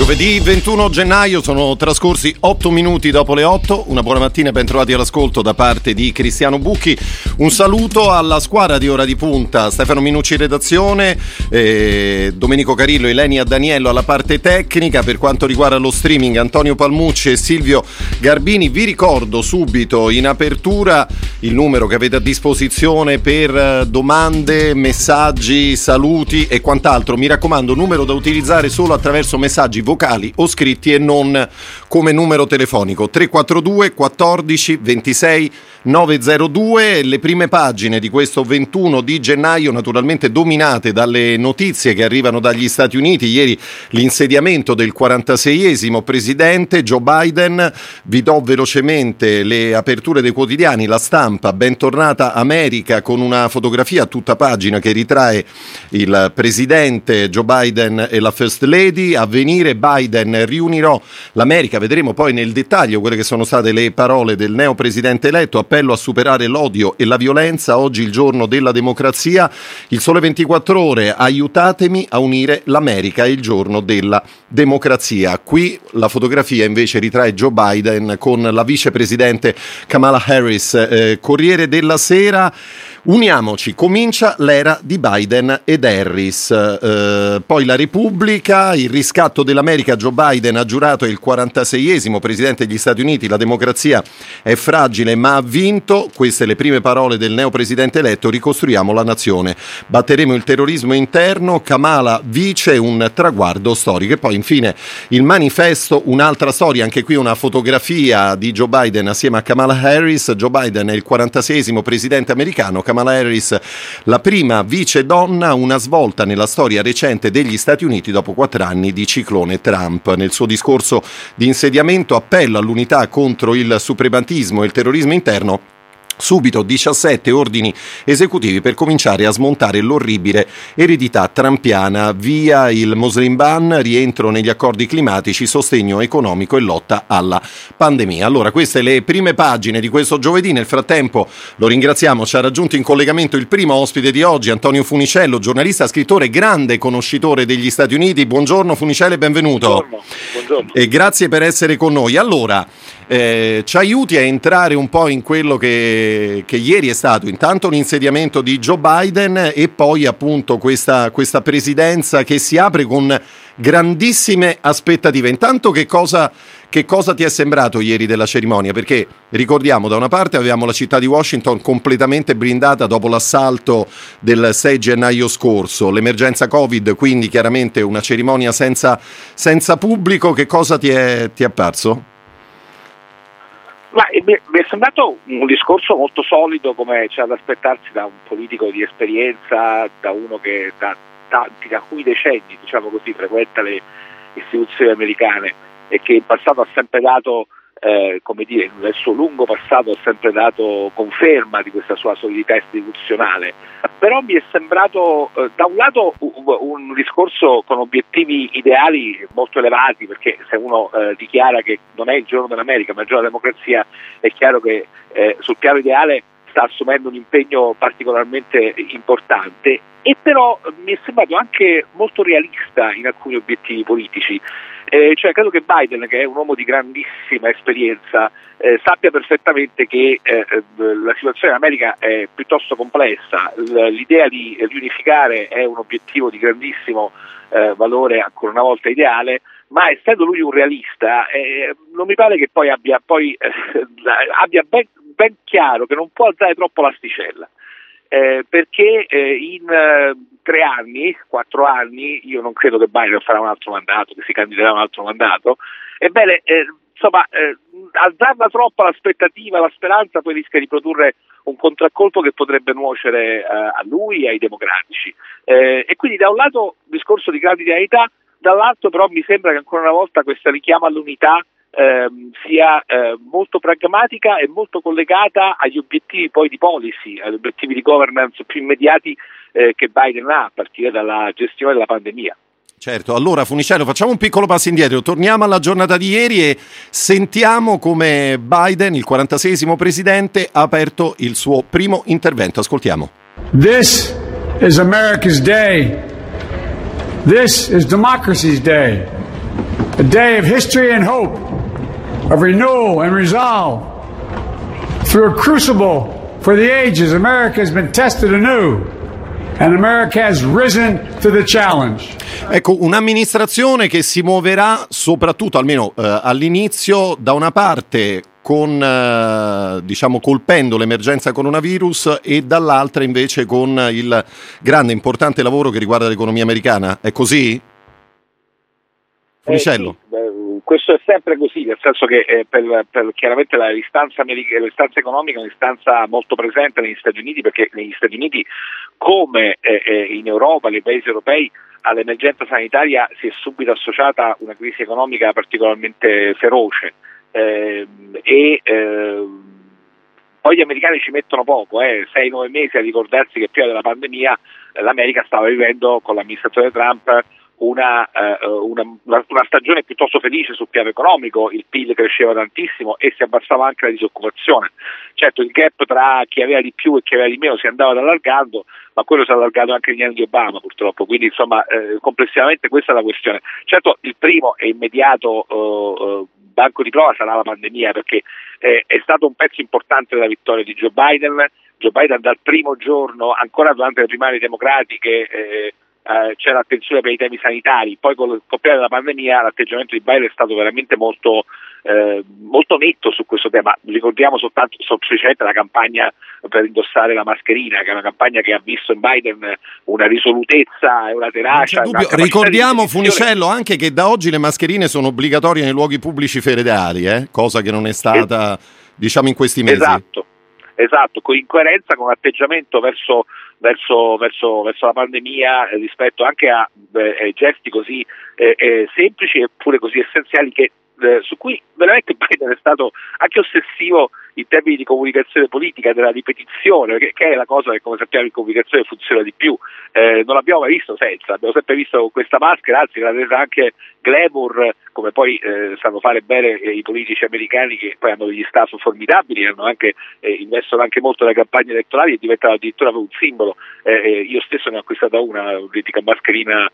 Giovedì 21 gennaio sono trascorsi 8 minuti dopo le 8. Una buona mattina e ben trovati all'ascolto da parte di Cristiano Bucchi. Un saluto alla squadra di Ora di Punta, Stefano Minucci redazione, eh, Domenico Carillo, Elenia Daniello alla parte tecnica. Per quanto riguarda lo streaming, Antonio Palmucci e Silvio Garbini. Vi ricordo subito in apertura il numero che avete a disposizione per eh, domande, messaggi, saluti e quant'altro. Mi raccomando, numero da utilizzare solo attraverso messaggi vocali o scritti e non come numero telefonico 342 14 26 902. Le prime pagine di questo 21 di gennaio, naturalmente dominate dalle notizie che arrivano dagli Stati Uniti. Ieri l'insediamento del 46esimo presidente Joe Biden. Vi do velocemente le aperture dei quotidiani. La stampa, bentornata America, con una fotografia a tutta pagina che ritrae il presidente Joe Biden e la First Lady. A venire Biden riunirò l'America. Vedremo poi nel dettaglio quelle che sono state le parole del neo presidente eletto. Appello a superare l'odio e la violenza. Oggi il giorno della democrazia. Il sole 24 ore. Aiutatemi a unire l'America. È il giorno della democrazia. Qui la fotografia invece ritrae Joe Biden con la vicepresidente Kamala Harris. Eh, Corriere della Sera. Uniamoci, comincia l'era di Biden ed Harris. Eh, poi la Repubblica, il riscatto dell'America, Joe Biden ha giurato il 46esimo presidente degli Stati Uniti, la democrazia è fragile ma ha vinto, queste le prime parole del neopresidente eletto, ricostruiamo la nazione, batteremo il terrorismo interno, Kamala vice un traguardo storico e poi infine il manifesto, un'altra storia, anche qui una fotografia di Joe Biden assieme a Kamala Harris, Joe Biden è il 46esimo presidente americano, Kamala Harris la prima vice donna, una svolta nella storia recente degli Stati Uniti dopo quattro anni di ciclone Trump. Nel suo discorso di insediamento appello all'unità contro il suprematismo e il terrorismo interno subito 17 ordini esecutivi per cominciare a smontare l'orribile eredità trampiana via il Muslim Ban, rientro negli accordi climatici, sostegno economico e lotta alla pandemia. Allora, queste le prime pagine di questo giovedì. Nel frattempo lo ringraziamo, ci ha raggiunto in collegamento il primo ospite di oggi, Antonio Funicello, giornalista, scrittore, grande conoscitore degli Stati Uniti. Buongiorno Funicello e benvenuto. Buongiorno. Buongiorno. E grazie per essere con noi. Allora, eh, ci aiuti a entrare un po' in quello che, che, ieri è stato intanto l'insediamento di Joe Biden e poi appunto questa, questa presidenza che si apre con grandissime aspettative. Intanto che cosa, che cosa ti è sembrato ieri della cerimonia? Perché ricordiamo, da una parte avevamo la città di Washington completamente blindata dopo l'assalto del 6 gennaio scorso, l'emergenza Covid, quindi chiaramente una cerimonia senza, senza pubblico. Che cosa ti è, ti è apparso? Ma mi è sembrato un discorso molto solido come c'è da aspettarsi da un politico di esperienza, da uno che da tanti, da cui decenni diciamo così, frequenta le istituzioni americane e che in passato ha sempre dato eh, come dire, nel suo lungo passato ha sempre dato conferma di questa sua solidità istituzionale, però mi è sembrato eh, da un lato un, discorso con obiettivi ideali molto elevati, perché se uno eh, dichiara che non è il giorno dell'America ma il giorno della democrazia, è chiaro che eh, sul piano ideale sta assumendo un impegno particolarmente importante e però mi è sembrato anche molto realista in alcuni obiettivi politici. Eh, cioè, credo che Biden, che è un uomo di grandissima esperienza, eh, sappia perfettamente che eh, eh la situazione in America è piuttosto complessa. L'idea di riunificare è un obiettivo di grandissimo eh, valore, ancora una volta ideale, ma essendo lui un realista, eh, non mi pare che poi abbia, poi, abbia ben, ben, chiaro che non può alzare troppo l'asticella. Perché in tre anni, quattro anni, io non credo che Biden farà un altro mandato, che si candiderà un altro mandato. Ebbene, eh, insomma, eh, alzarla troppo l'aspettativa, la speranza, poi rischia di produrre un contraccolpo che potrebbe nuocere eh, a lui e ai democratici. Eh, e quindi da un lato discorso di grande idealità, dall'altro però mi sembra che ancora una volta questa richiama all'unità ehm, sia eh, molto pragmatica e molto collegata agli obiettivi poi di policy, agli obiettivi di governance più immediati eh, che Biden ha a partire dalla gestione della pandemia. Certo, allora Funicello facciamo un piccolo passo indietro, torniamo alla giornata di ieri e sentiamo come Biden, il 46esimo presidente, ha aperto il suo primo intervento. Ascoltiamo. This is America's day. This is democracy's day. A day of history and hope, of renewal and resolve. Through a crucible for the ages, America has been tested anew and America has risen to the challenge. Ecco, un'amministrazione che si muoverà soprattutto, almeno eh, all'inizio, da una parte con, eh, diciamo, colpendo l'emergenza coronavirus e dall'altra invece con il grande importante lavoro che riguarda l'economia americana. È così? Funicello? Eh, sì, questo è sempre così, nel senso che eh, per, per, chiaramente la l'istanza, economica è un'istanza molto presente negli Stati Uniti perché negli Stati Uniti come eh, eh, in Europa, nei paesi europei, all'emergenza sanitaria si è subito associata una crisi economica particolarmente feroce. Ehm, e ehm, poi gli americani ci mettono poco, 6-9 eh, mesi a ricordarsi che prima della pandemia l'America stava vivendo con l'amministrazione Trump una, eh, una, una, stagione piuttosto felice sul piano economico, il PIL cresceva tantissimo e si abbassava anche la disoccupazione. Certo il gap tra chi aveva di più e chi aveva di meno si andava allargando, ma quello si è allargato anche negli anni di Obama purtroppo, quindi insomma eh, complessivamente questa è la questione. Certo il primo e immediato eh, banco di prova sarà la pandemia perché eh, è stato un pezzo importante della vittoria di Joe Biden. Joe Biden dal primo giorno, ancora durante le primarie democratiche, eh, c'è l'attenzione per i temi sanitari, poi con il scoppiare della pandemia l'atteggiamento di Biden è stato veramente molto, eh, molto netto su questo tema. Ricordiamo soltanto semplicemente la campagna per indossare la mascherina, che è una campagna che ha visto in Biden una risolutezza e una tenacia. Una Ricordiamo, Funicello, anche che da oggi le mascherine sono obbligatorie nei luoghi pubblici federali, eh? cosa che non è stata, es- diciamo, in questi mesi. Esatto. Esatto, in coerenza con atteggiamento verso verso, verso, verso la pandemia eh, rispetto anche a eh, gesti così eh, eh, semplici eppure così essenziali che eh, su cui veramente Biden è stato anche ossessivo in termini di comunicazione politica, della ripetizione, che, che è la cosa che come sappiamo in comunicazione funziona di più. Eh, non l'abbiamo mai visto senza, l'abbiamo sempre visto questa maschera, anzi l'ha resa anche glamour, come poi eh, sanno fare bene eh, i politici americani che poi hanno degli staff formidabili, hanno anche eh, investono anche molto nelle campagne elettorali e diventato addirittura un simbolo. Io stesso ne ho acquistata una, un'etica mascherina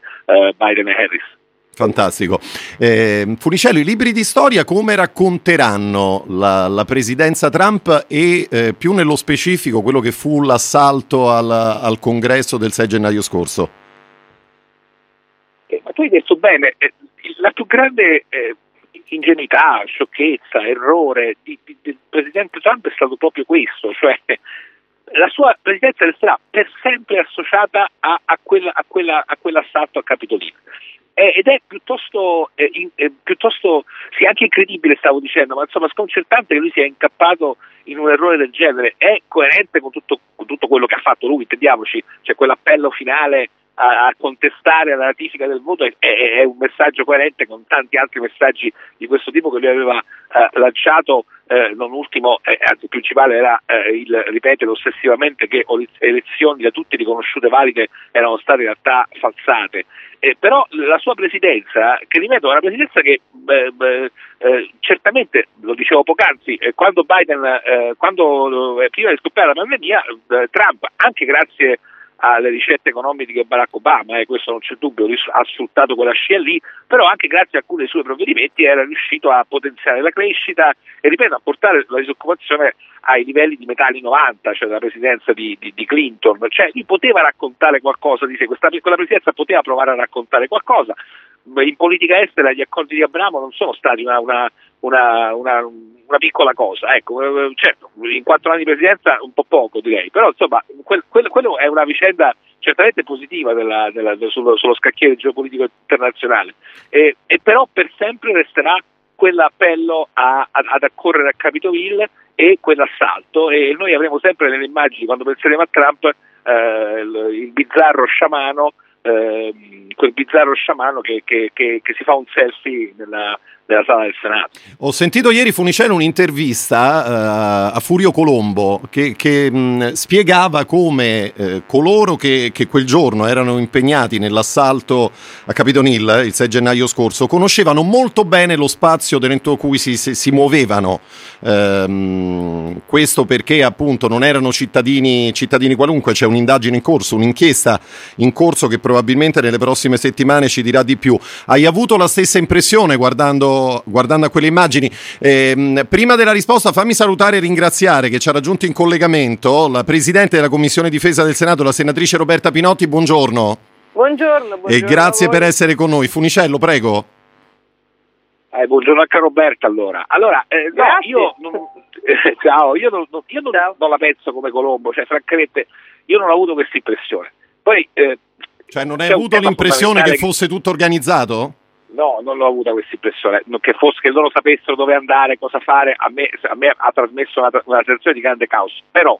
Biden e Harris. Fantastico. Eh, Funicello, i libri di storia come racconteranno la, la presidenza Trump e eh, più nello specifico quello che fu l'assalto al, al congresso del 6 gennaio scorso? Eh, ma tu hai detto bene, eh, la più grande eh, ingenuità, sciocchezza, errore di, di, del presidente Trump è stato proprio questo, cioè la sua presidenza resterà per sempre associata a, a, quella, a, quella, a quell'assalto a Capitolino eh, ed è piuttosto, eh, in, eh, piuttosto sì, anche incredibile, stavo dicendo, ma insomma sconcertante che lui sia incappato in un errore del genere. È coerente con tutto, con tutto quello che ha fatto lui, intendiamoci, cioè quell'appello finale a, a, contestare la ratifica del voto è, è, è, un messaggio coerente con tanti altri messaggi di questo tipo che lui aveva eh, lanciato, eh, non ultimo, eh, anzi il principale era eh, il ripetere ossessivamente che elezioni da tutti riconosciute valide erano state in realtà falsate. Eh, però la sua presidenza, che ripeto, è una presidenza che eh, certamente, lo dicevo poc'anzi, quando Biden, quando prima di scoppiare la pandemia, Trump, anche grazie alle ricette economiche di Barack Obama, eh, questo non c'è dubbio, ha sfruttato quella scia lì, però anche grazie a alcuni dei suoi provvedimenti era riuscito a potenziare la crescita e ripeto a portare la disoccupazione ai livelli di metà anni 90, cioè della presidenza di, di, di Clinton, cioè lui poteva raccontare qualcosa di sé, questa, quella presidenza poteva provare a raccontare qualcosa, in politica estera gli accordi di Abramo non sono stati una, una, una, una piccola cosa, ecco, eh, certo, in quattro anni di presidenza un po' poco direi, però insomma quel, quel, è una vicenda certamente positiva della, della, sullo, sullo, scacchiere geopolitico internazionale, e, e, però per sempre resterà quell'appello a, a, ad accorrere a Capitol Hill e quell'assalto e noi avremo sempre nelle immagini quando penseremo a Trump eh, il, bizzarro sciamano eh, quel bizzarro sciamano che, che, che, che, si fa un selfie nella, della sala del Senato. Ho sentito ieri Funicello un'intervista uh, a Furio Colombo che, che mh, spiegava come uh, coloro che, che, quel giorno erano impegnati nell'assalto a Capitol Hill il 6 gennaio scorso conoscevano molto bene lo spazio dentro cui si, si, si muovevano. Uh, questo perché appunto non erano cittadini, cittadini qualunque, c'è un'indagine in corso, un'inchiesta in corso che probabilmente nelle prossime settimane ci dirà di più. Hai avuto la stessa impressione guardando guardando, a quelle immagini. Eh, prima della risposta fammi salutare e ringraziare che ci ha raggiunto in collegamento la Presidente della Commissione Difesa del Senato, la senatrice Roberta Pinotti. Buongiorno. Buongiorno, buongiorno E grazie per essere con noi. Funicello, prego. Eh, buongiorno anche a Roberta allora. Allora, eh, no, io, non, eh, ciao, io, non, io non, non, la penso come Colombo, cioè francamente io non ho avuto questa impressione. Poi, eh, cioè non hai avuto l'impressione che fosse tutto organizzato? No, non l'ho avuta questa impressione, che, fosse, che loro sapessero dove andare, cosa fare, a me, a me ha trasmesso una, una sensazione di grande caos. Però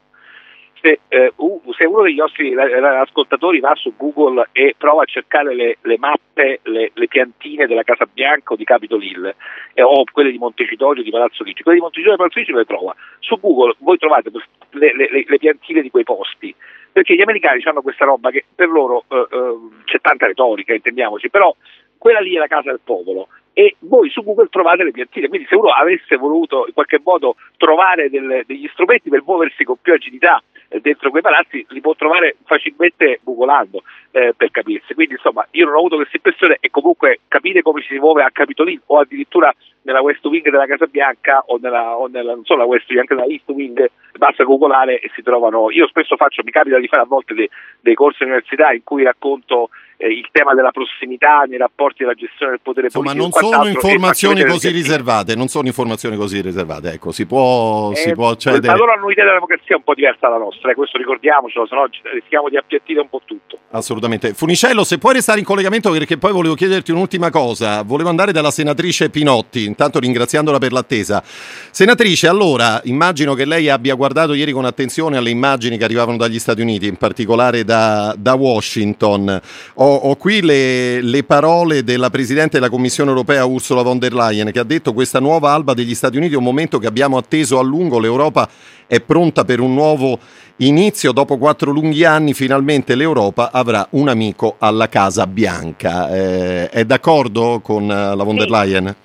se, eh, se, uno degli nostri ascoltatori va su Google e prova a cercare le, le mappe, le, le, piantine della Casa Bianca o di Capitol Hill eh, o quelle di Montecitorio di Palazzo Chigi, quelle di Montecitorio e Palazzo Chigi le trova. Su Google voi trovate le, le, piantine di quei posti perché gli americani hanno questa roba che per loro eh, eh c'è tanta retorica, intendiamoci, però quella lì è la casa del popolo. E voi su Google trovate le piantine, quindi se uno avesse voluto in qualche modo trovare del, degli strumenti per muoversi con più agilità eh, dentro quei palazzi, li può trovare facilmente googolando eh, per capirsi, quindi insomma io non ho avuto questa impressione e comunque capire come si muove a Capitolino o addirittura nella West Wing della Casa Bianca o nella, o nella non solo la West Wing, anche nella East Wing, basta googolare e si trovano, io spesso faccio, mi capita di fare a volte dei, dei corsi all'università in cui racconto eh, il tema della prossimità nei rapporti della gestione del potere Insomma, politico. non sono informazioni così riservate, non sono informazioni così riservate, ecco, si può, eh, si può accedere. Ma loro hanno un'idea della democrazia un po' diversa dalla nostra, eh, questo ricordiamocelo, se no rischiamo di appiattire un po' tutto. Assolutamente. Funicello, se puoi restare in collegamento perché poi volevo chiederti un'ultima cosa, volevo andare dalla senatrice Pinotti, intanto ringraziandola per l'attesa. Senatrice, allora, immagino che lei abbia guardato ieri con attenzione alle immagini che arrivavano dagli Stati Uniti, in particolare da, da Washington. Ho ho, qui le, le, parole della Presidente della Commissione europea Ursula von der Leyen che ha detto questa nuova alba degli Stati Uniti è un momento che abbiamo atteso a lungo, l'Europa è pronta per un nuovo inizio, dopo quattro lunghi anni finalmente l'Europa avrà un amico alla Casa Bianca. Eh, è d'accordo con eh, la von der Leyen?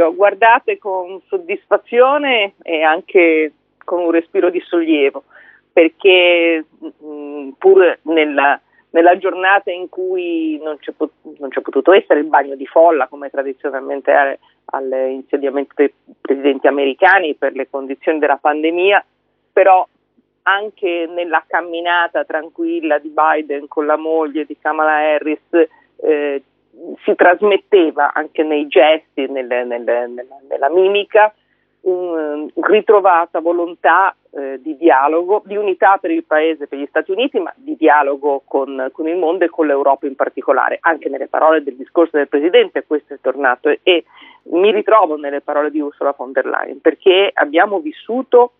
Lo guardate con soddisfazione e anche con un respiro di sollievo perché mh, mm, pur nella nella giornata in cui non c'è, pot- non c'è, potuto essere il bagno di folla come tradizionalmente è all'insediamento dei presidenti americani per le condizioni della pandemia, però anche nella camminata tranquilla di Biden con la moglie di Kamala Harris eh, si trasmetteva anche nei gesti, nelle, nelle, nella, nella mimica, un, ritrovata volontà eh, di dialogo, di unità per il Paese, per gli Stati Uniti, ma di dialogo con, con, il mondo e con l'Europa in particolare. Anche nelle parole del discorso del Presidente questo è tornato e, e mi ritrovo nelle parole di Ursula von der Leyen perché abbiamo vissuto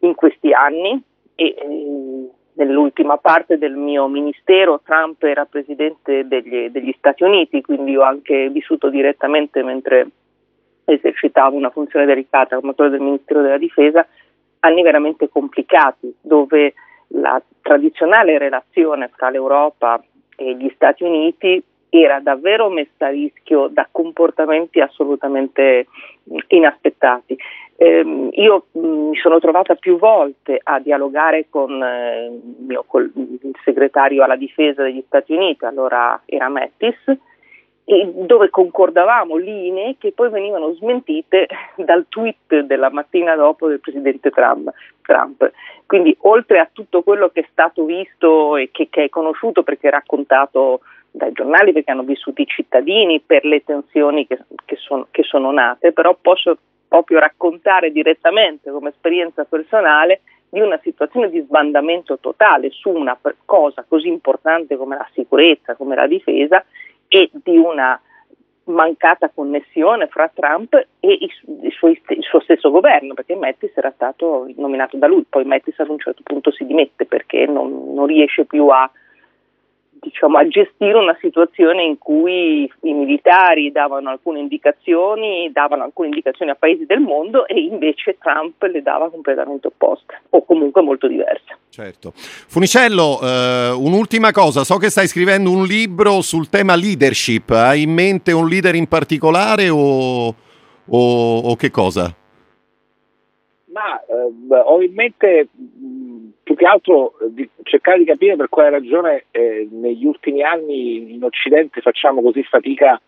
in questi anni e eh, nell'ultima parte del mio ministero Trump era Presidente degli, degli Stati Uniti, quindi ho anche vissuto direttamente mentre esercitavo una funzione delicata come quella del Ministero della Difesa, anni veramente complicati dove la tradizionale relazione fra l'Europa e gli Stati Uniti era davvero messa a rischio da comportamenti assolutamente inaspettati. Eh, io mh, mi sono trovata più volte a dialogare con eh, mio col- il segretario alla difesa degli Stati Uniti, allora era Mattis, dove concordavamo linee che poi venivano smentite dal tweet della mattina dopo del presidente Trump. Trump. Quindi oltre a tutto quello che è stato visto e che, che è conosciuto perché è raccontato dai giornali, perché hanno vissuto i cittadini per le tensioni che, che, son, che sono nate, però posso proprio raccontare direttamente come esperienza personale di una situazione di sbandamento totale su una cosa così importante come la sicurezza, come la difesa e di una mancata connessione fra Trump e i, i suoi, il suo stesso governo, perché Mattis era stato nominato da lui, poi Mattis ad un certo punto si dimette perché non, non riesce più a diciamo, a gestire una situazione in cui i militari davano alcune indicazioni, davano alcune indicazioni a paesi del mondo e invece Trump le dava completamente opposte o comunque molto diverse. Certo. Funicello, eh, un'ultima cosa, so che stai scrivendo un libro sul tema leadership, hai in mente un leader in particolare o, o, o che cosa? Ma eh, ho in mente più che altro di cercare di capire per quale ragione eh, negli ultimi anni in Occidente facciamo così fatica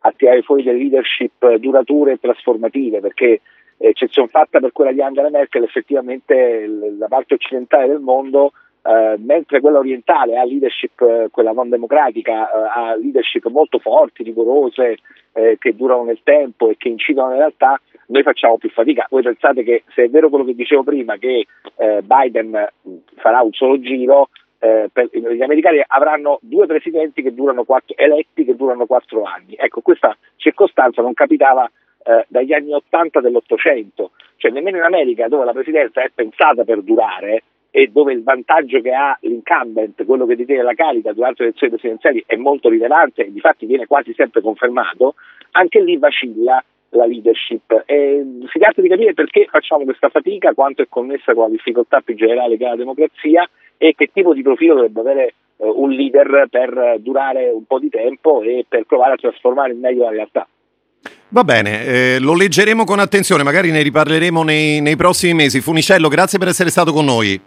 a tirare fuori delle leadership durature e trasformative, perché eccezione fatta per quella di Angela Merkel, effettivamente la parte occidentale del mondo, eh, mentre quella orientale ha leadership, eh, quella non democratica, eh, ha leadership molto forti, rigorose, eh, che durano nel tempo e che incidono nella realtà, noi facciamo più fatica. Voi pensate che se è vero quello che dicevo prima, che eh, Biden farà un solo giro, per, gli americani avranno due presidenti che durano quattro, eletti che durano quattro anni. Ecco, questa circostanza non capitava dagli anni 80 dell'Ottocento, cioè nemmeno in America dove la presidenza è pensata per durare e dove il vantaggio che ha l'incumbent, quello che detiene la carica durante le elezioni presidenziali è molto rilevante e di fatti viene quasi sempre confermato, anche lì vacilla la leadership. E si tratta di capire perché facciamo questa fatica, quanto è connessa con la difficoltà più generale che ha la democrazia e che tipo di profilo dovrebbe avere eh, un leader per durare un po' di tempo e per provare a trasformare in meglio la realtà. Va bene, eh, lo leggeremo con attenzione, magari ne riparleremo nei, nei prossimi mesi. Funicello, grazie per essere stato con noi.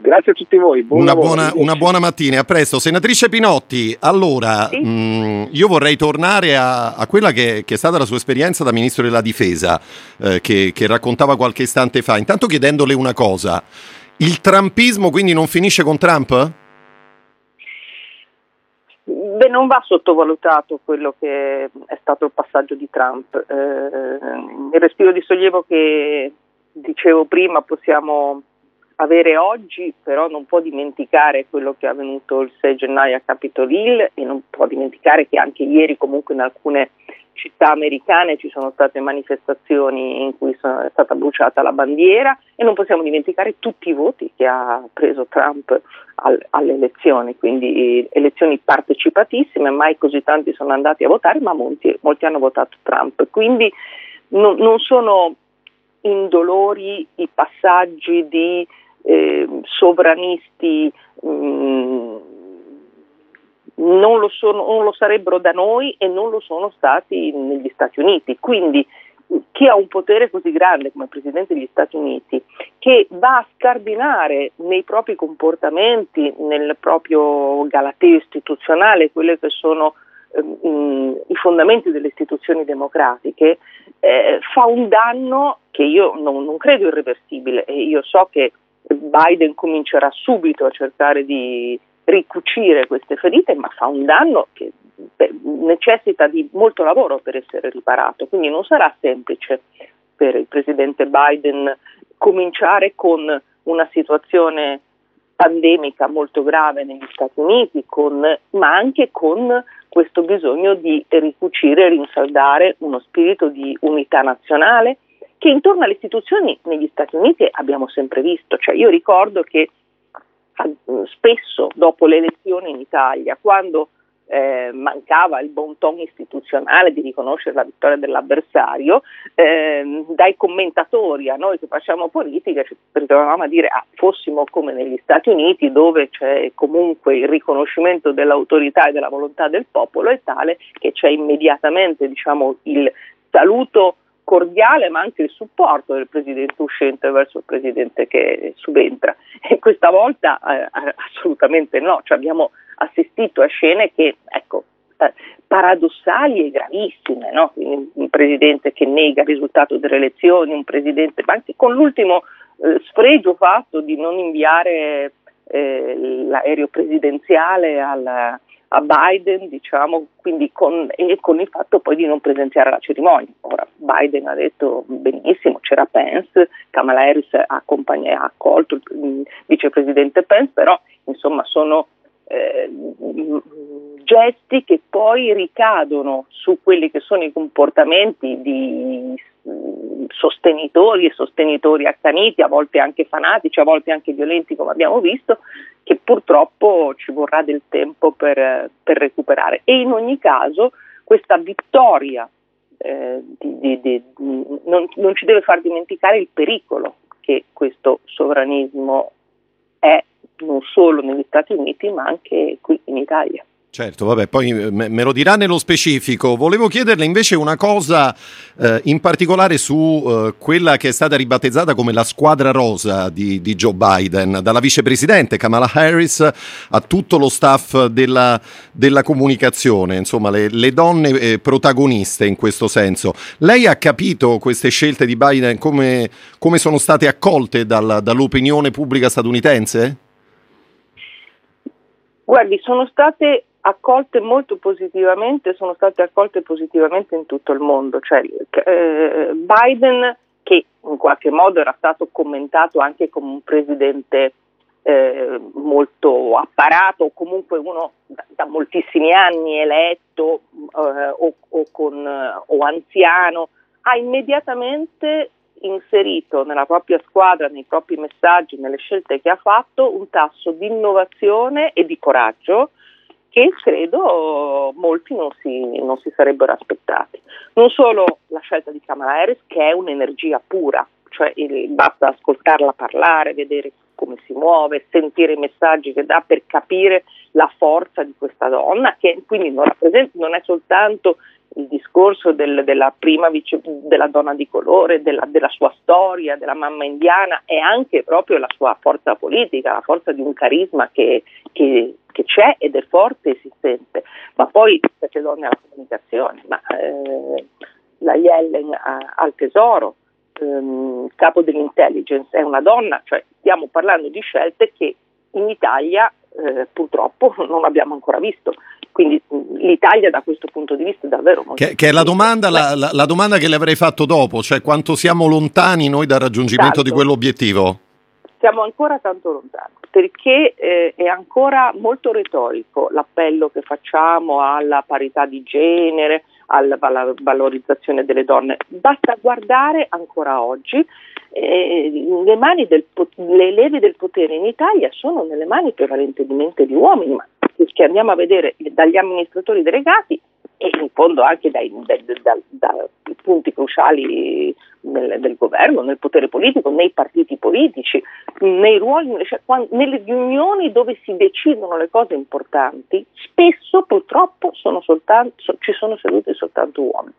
Grazie a tutti voi. Buon una, buona, una, buona, mattina, a presto. Senatrice Pinotti, allora sì. mh, mm, io vorrei tornare a, a quella che, che, è stata la sua esperienza da Ministro della Difesa, eh, che, che raccontava qualche istante fa. Intanto chiedendole una cosa, il trumpismo quindi non finisce con Trump? Beh, non va sottovalutato quello che è stato il passaggio di Trump. Eh, il respiro di sollievo che dicevo prima possiamo avere oggi, però non può dimenticare quello che è avvenuto il 6 gennaio a Capitol Hill e non può dimenticare che anche ieri comunque in alcune città americane ci sono state manifestazioni in cui è stata bruciata la bandiera e non possiamo dimenticare tutti i voti che ha preso Trump al, alle elezioni, quindi elezioni partecipatissime, mai così tanti sono andati a votare, ma molti, molti hanno votato Trump. Quindi non, non sono indolori i passaggi di eh, sovranisti mh, mm, non lo, sono, non lo sarebbero da noi e non lo sono stati negli Stati Uniti. Quindi chi ha un potere così grande come il Presidente degli Stati Uniti, che va a scardinare nei propri comportamenti, nel proprio galateo istituzionale, quelli che sono ehm, i fondamenti delle istituzioni democratiche, eh, fa un danno che io non, non credo irreversibile e io so che Biden comincerà subito a cercare di ricucire queste ferite, ma fa un danno che necessita di molto lavoro per essere riparato, quindi non sarà semplice per il presidente Biden cominciare con una situazione pandemica molto grave negli Stati Uniti, con, ma anche con questo bisogno di ricucire rinsaldare uno spirito di unità nazionale che intorno alle istituzioni negli Stati Uniti abbiamo sempre visto. Cioè io ricordo che spesso dopo le elezioni in Italia, quando eh, mancava il bon ton istituzionale di riconoscere la vittoria dell'avversario, eh, dai commentatori a noi che facciamo politica ci ritrovavamo a dire ah, fossimo come negli Stati Uniti dove c'è comunque il riconoscimento dell'autorità e della volontà del popolo è tale che c'è immediatamente diciamo, il saluto cordiale ma anche il supporto del presidente uscente verso il presidente che subentra e questa volta eh, assolutamente no, cioè abbiamo assistito a scene che ecco, eh, paradossali e gravissime, no? un presidente che nega il risultato delle elezioni, un presidente, ma anche con l'ultimo eh, sfregio fatto di non inviare eh, l'aereo presidenziale alla, a Biden, diciamo, quindi con, e con il fatto poi di non presenziare alla cerimonia. Ora Biden ha detto benissimo, c'era Pence, Kamala Harris ha, ha accolto il vicepresidente Pence, però insomma sono eh, gesti che poi ricadono su quelli che sono i comportamenti di sostenitori e sostenitori accaniti, a volte anche fanatici, a volte anche violenti come abbiamo visto, che purtroppo ci vorrà del tempo per, per recuperare. E in ogni caso questa vittoria eh, di, di, di, non, non ci deve far dimenticare il pericolo che questo sovranismo è non solo negli Stati Uniti ma anche qui in Italia. Certo, vabbè, poi eh, me lo dirà nello specifico. Volevo chiederle invece una cosa eh, in particolare su eh, quella che è stata ribattezzata come la squadra rosa di, di, Joe Biden, dalla vicepresidente Kamala Harris a tutto lo staff della, della comunicazione, insomma le, le donne eh, protagoniste in questo senso. Lei ha capito queste scelte di Biden come, come sono state accolte dal, dall'opinione pubblica statunitense? Guardi, sono state accolte molto positivamente, sono state accolte positivamente in tutto il mondo. Cioè, eh, Biden, che in qualche modo era stato commentato anche come un presidente eh, molto apparato, o comunque uno da, da moltissimi anni eletto eh, o, o, con, o anziano, ha immediatamente inserito nella propria squadra, nei propri messaggi, nelle scelte che ha fatto, un tasso di innovazione e di coraggio che credo molti non si, non si sarebbero aspettati. Non solo la scelta di Kamala Harris, che è un'energia pura, cioè il, basta ascoltarla parlare, vedere come si muove, sentire i messaggi che dà per capire la forza di questa donna, che quindi non, non è soltanto il discorso del, della prima vice, della donna di colore, della, della, sua storia, della mamma indiana, è anche proprio la sua forza politica, la forza di un carisma che, che, che c'è ed è forte e si sente. Ma poi queste donne alla comunicazione, ma, eh, la Yellen a, al tesoro, ehm, capo dell'intelligence è una donna, cioè stiamo parlando di scelte che in Italia eh, purtroppo non abbiamo ancora visto. Quindi l'Italia da questo punto di vista è davvero molto... Che, che è la domanda, la, la, la domanda, che le avrei fatto dopo, cioè quanto siamo lontani noi dal raggiungimento tanto. di quell'obiettivo? Siamo ancora tanto lontani, perché eh, è ancora molto retorico l'appello che facciamo alla parità di genere, alla, valorizzazione delle donne. Basta guardare ancora oggi eh, le, del, le leve del potere in Italia sono nelle mani prevalentemente di uomini, ma che andiamo a vedere dagli amministratori delegati e in fondo anche dai, dai, dai, dai punti cruciali nel, del governo, nel potere politico, nei partiti politici, nei ruoli, cioè, quando, nelle riunioni dove si decidono le cose importanti, spesso purtroppo sono soltanto, so, ci sono seduti soltanto uomini.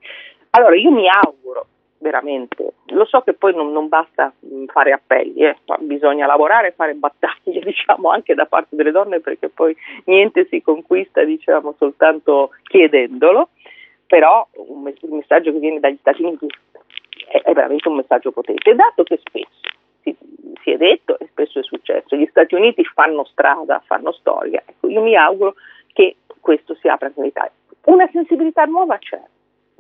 Allora io mi auguro veramente. Lo so che poi non, non basta mm, fare appelli, eh, bisogna lavorare fare battaglie, diciamo, anche da parte delle donne, perché poi niente si conquista, diciamo, soltanto chiedendolo, però un, un messaggio che viene dagli Stati Uniti è, è, veramente un messaggio potente, dato che spesso si, si, è detto e spesso è successo, gli Stati Uniti fanno strada, fanno storia, ecco, io mi auguro che questo si apra anche in Italia. Una sensibilità nuova c'è,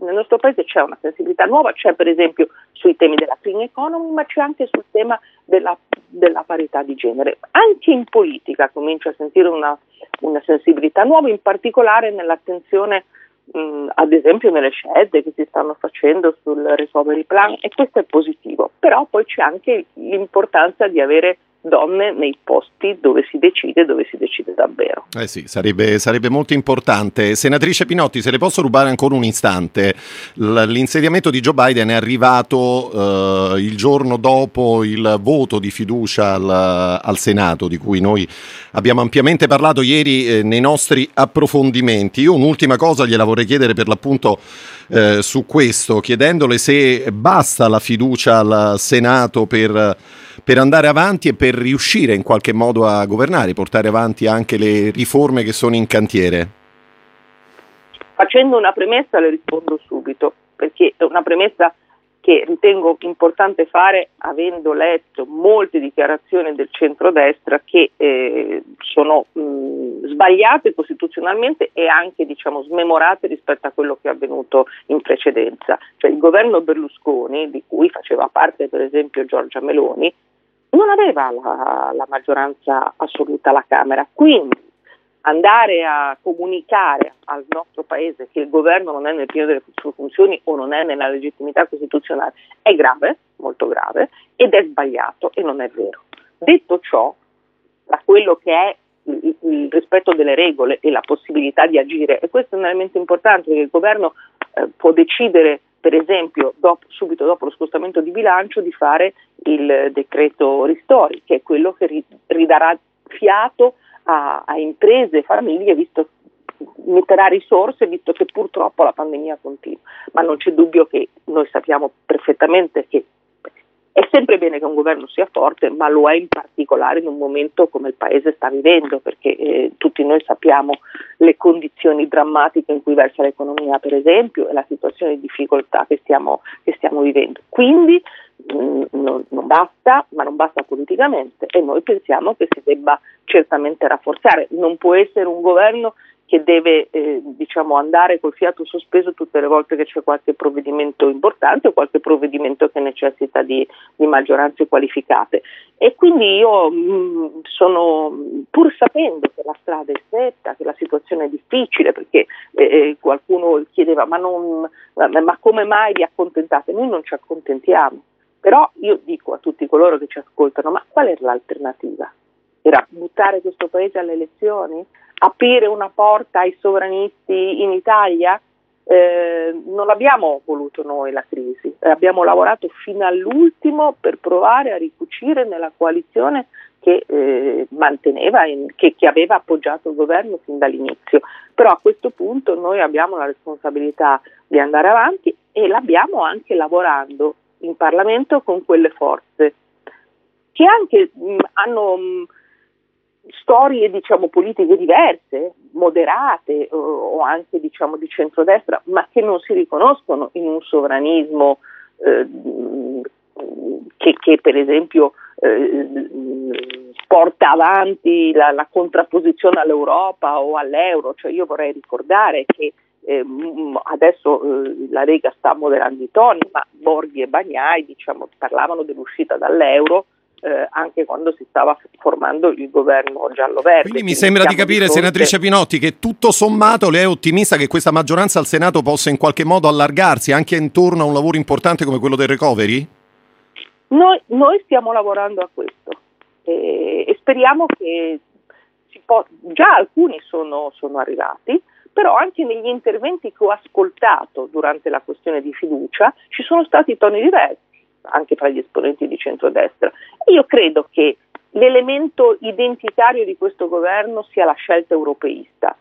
nel nostro paese c'è una sensibilità nuova, c'è per esempio sui temi della clean economy, ma c'è anche sul tema della, della parità di genere. Anche in politica comincio a sentire una, una sensibilità nuova, in particolare nell'attenzione mh, ad esempio nelle scelte che si stanno facendo sul recovery plan e questo è positivo, però poi c'è anche l'importanza di avere donne nei posti dove si decide, dove si decide davvero. Eh sì, sarebbe, sarebbe, molto importante. Senatrice Pinotti, se le posso rubare ancora un istante, l'insediamento di Joe Biden è arrivato eh, il giorno dopo il voto di fiducia al, al, Senato, di cui noi abbiamo ampiamente parlato ieri eh, nei nostri approfondimenti. Io un'ultima cosa gliela vorrei chiedere per l'appunto eh, su questo, chiedendole se basta la fiducia al Senato per per andare avanti e per riuscire in qualche modo a governare, portare avanti anche le riforme che sono in cantiere? Facendo una premessa le rispondo subito, perché è una premessa che ritengo importante fare avendo letto molte dichiarazioni del centrodestra che eh, sono mh, sbagliate costituzionalmente e anche diciamo, smemorate rispetto a quello che è avvenuto in precedenza. Cioè, il governo Berlusconi, di cui faceva parte per esempio Giorgia Meloni, non aveva la, la maggioranza assoluta alla Camera, quindi andare a comunicare al nostro paese che il governo non è nel pieno delle sue funzioni o non è nella legittimità costituzionale è grave, molto grave, ed è sbagliato e non è vero. Detto ciò, da quello che è il, rispetto delle regole e la possibilità di agire, e questo è un elemento importante perché il governo eh, può decidere per esempio dopo, subito dopo lo scostamento di bilancio di fare il decreto ristori, che è quello che ridarà fiato a, a imprese e famiglie, visto metterà risorse visto che purtroppo la pandemia continua, ma non c'è dubbio che noi sappiamo perfettamente che è sempre bene che un governo sia forte, ma lo è in particolare in un momento come il Paese sta vivendo, perché eh, tutti noi sappiamo le condizioni drammatiche in cui versa l'economia, per esempio, e la situazione di difficoltà che stiamo, che stiamo vivendo. Quindi mh, mm, non, non basta, ma non basta politicamente e noi pensiamo che si debba certamente rafforzare. Non può essere un governo che deve eh, diciamo, andare col fiato sospeso tutte le volte che c'è qualche provvedimento importante o qualche provvedimento che necessita di, di maggioranze qualificate. E quindi io mh, mm, sono, pur sapendo che la strada è stretta, che la situazione è difficile, perché eh, eh, qualcuno chiedeva ma, non, ma come mai vi accontentate? Noi non ci accontentiamo. Però io dico a tutti coloro che ci ascoltano, ma qual è l'alternativa? Era buttare questo paese alle elezioni? Aprire una porta ai sovranisti in Italia? Eh, non l'abbiamo voluto noi la crisi, abbiamo lavorato fino all'ultimo per provare a ricucire nella coalizione che eh, manteneva, in, che, che, aveva appoggiato il governo fin dall'inizio. Però a questo punto noi abbiamo la responsabilità di andare avanti e l'abbiamo anche lavorando in Parlamento con quelle forze che anche mh, hanno mh, storie diciamo, politiche diverse, moderate o, o anche diciamo, di centrodestra, ma che non si riconoscono in un sovranismo eh, che, che, per esempio eh, porta avanti la, la, contrapposizione all'Europa o all'euro. Cioè io vorrei ricordare che eh, adesso eh, la Lega sta moderando i toni, ma Borghi e Bagnai diciamo, parlavano dell'uscita dall'euro eh, anche quando si stava formando il governo giallo-verde. Quindi mi sembra di capire, di senatrice Pinotti, che tutto sommato lei è ottimista che questa maggioranza al Senato possa in qualche modo allargarsi anche intorno a un lavoro importante come quello del recovery? Noi, noi stiamo lavorando a questo e, e speriamo che po- già alcuni sono, sono arrivati, però anche negli interventi che ho ascoltato durante la questione di fiducia ci sono stati toni diversi anche tra gli esponenti di centrodestra. Io credo che l'elemento identitario di questo governo sia la scelta europeista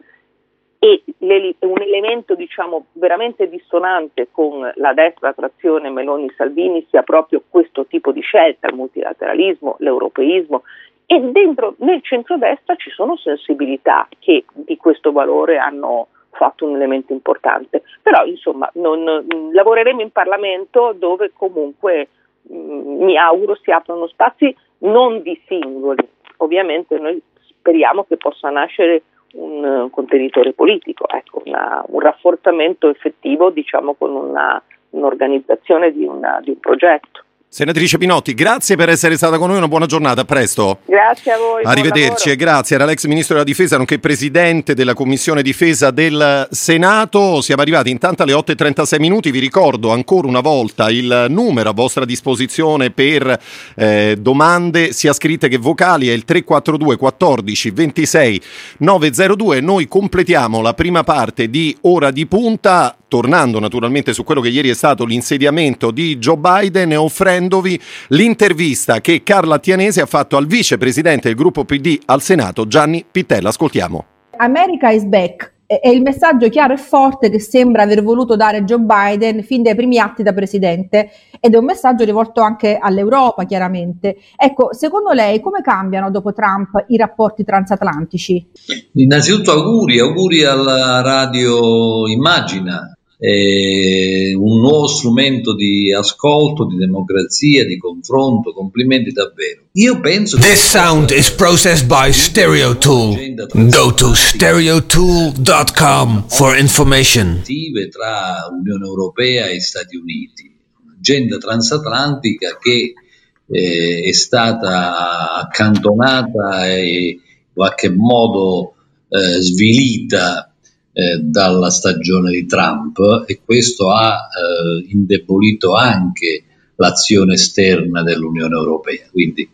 e un elemento diciamo veramente dissonante con la destra trazione Meloni-Salvini sia proprio questo tipo di scelta, il multilateralismo, l'europeismo e dentro nel centrodestra ci sono sensibilità che di questo valore hanno fatto un elemento importante. Però insomma non, lavoreremo in Parlamento dove comunque mh, mm, mi auguro si aprono spazi non di singoli. Ovviamente noi speriamo che possa nascere un, un contenitore politico, ecco, una, un rafforzamento effettivo diciamo con una, un'organizzazione di, una, di un progetto. Senatrice Pinotti, grazie per essere stata con noi, una buona giornata, a presto. Grazie a voi. Arrivederci e grazie. Era l'ex Ministro della Difesa, nonché Presidente della Commissione Difesa del Senato. Siamo arrivati intanto alle 8.36 minuti, vi ricordo ancora una volta il numero a vostra disposizione per eh, domande sia scritte che vocali, è il 342 14 26 902. Noi completiamo la prima parte di Ora di Punta tornando naturalmente su quello che ieri è stato l'insediamento di Joe Biden e offrendovi l'intervista che Carla Tianese ha fatto al vicepresidente del gruppo PD al Senato, Gianni Pittella. Ascoltiamo. America is back è il messaggio chiaro e forte che sembra aver voluto dare Joe Biden fin dai primi atti da presidente ed è un messaggio rivolto anche all'Europa, chiaramente. Ecco, secondo lei come cambiano dopo Trump i rapporti transatlantici? Innanzitutto auguri, auguri alla radio Immagina, eh, un nuovo strumento di ascolto, di democrazia, di confronto. Complimenti davvero. Io penso This sound is processed by Stereotool. Go to stereotool.com for information. Tra Unione Europea e Stati Uniti, un'agenda transatlantica che eh, è stata accantonata e in qualche modo eh, svilita eh, dalla stagione di Trump e questo ha eh, indebolito anche l'azione esterna dell'Unione Europea. Quindi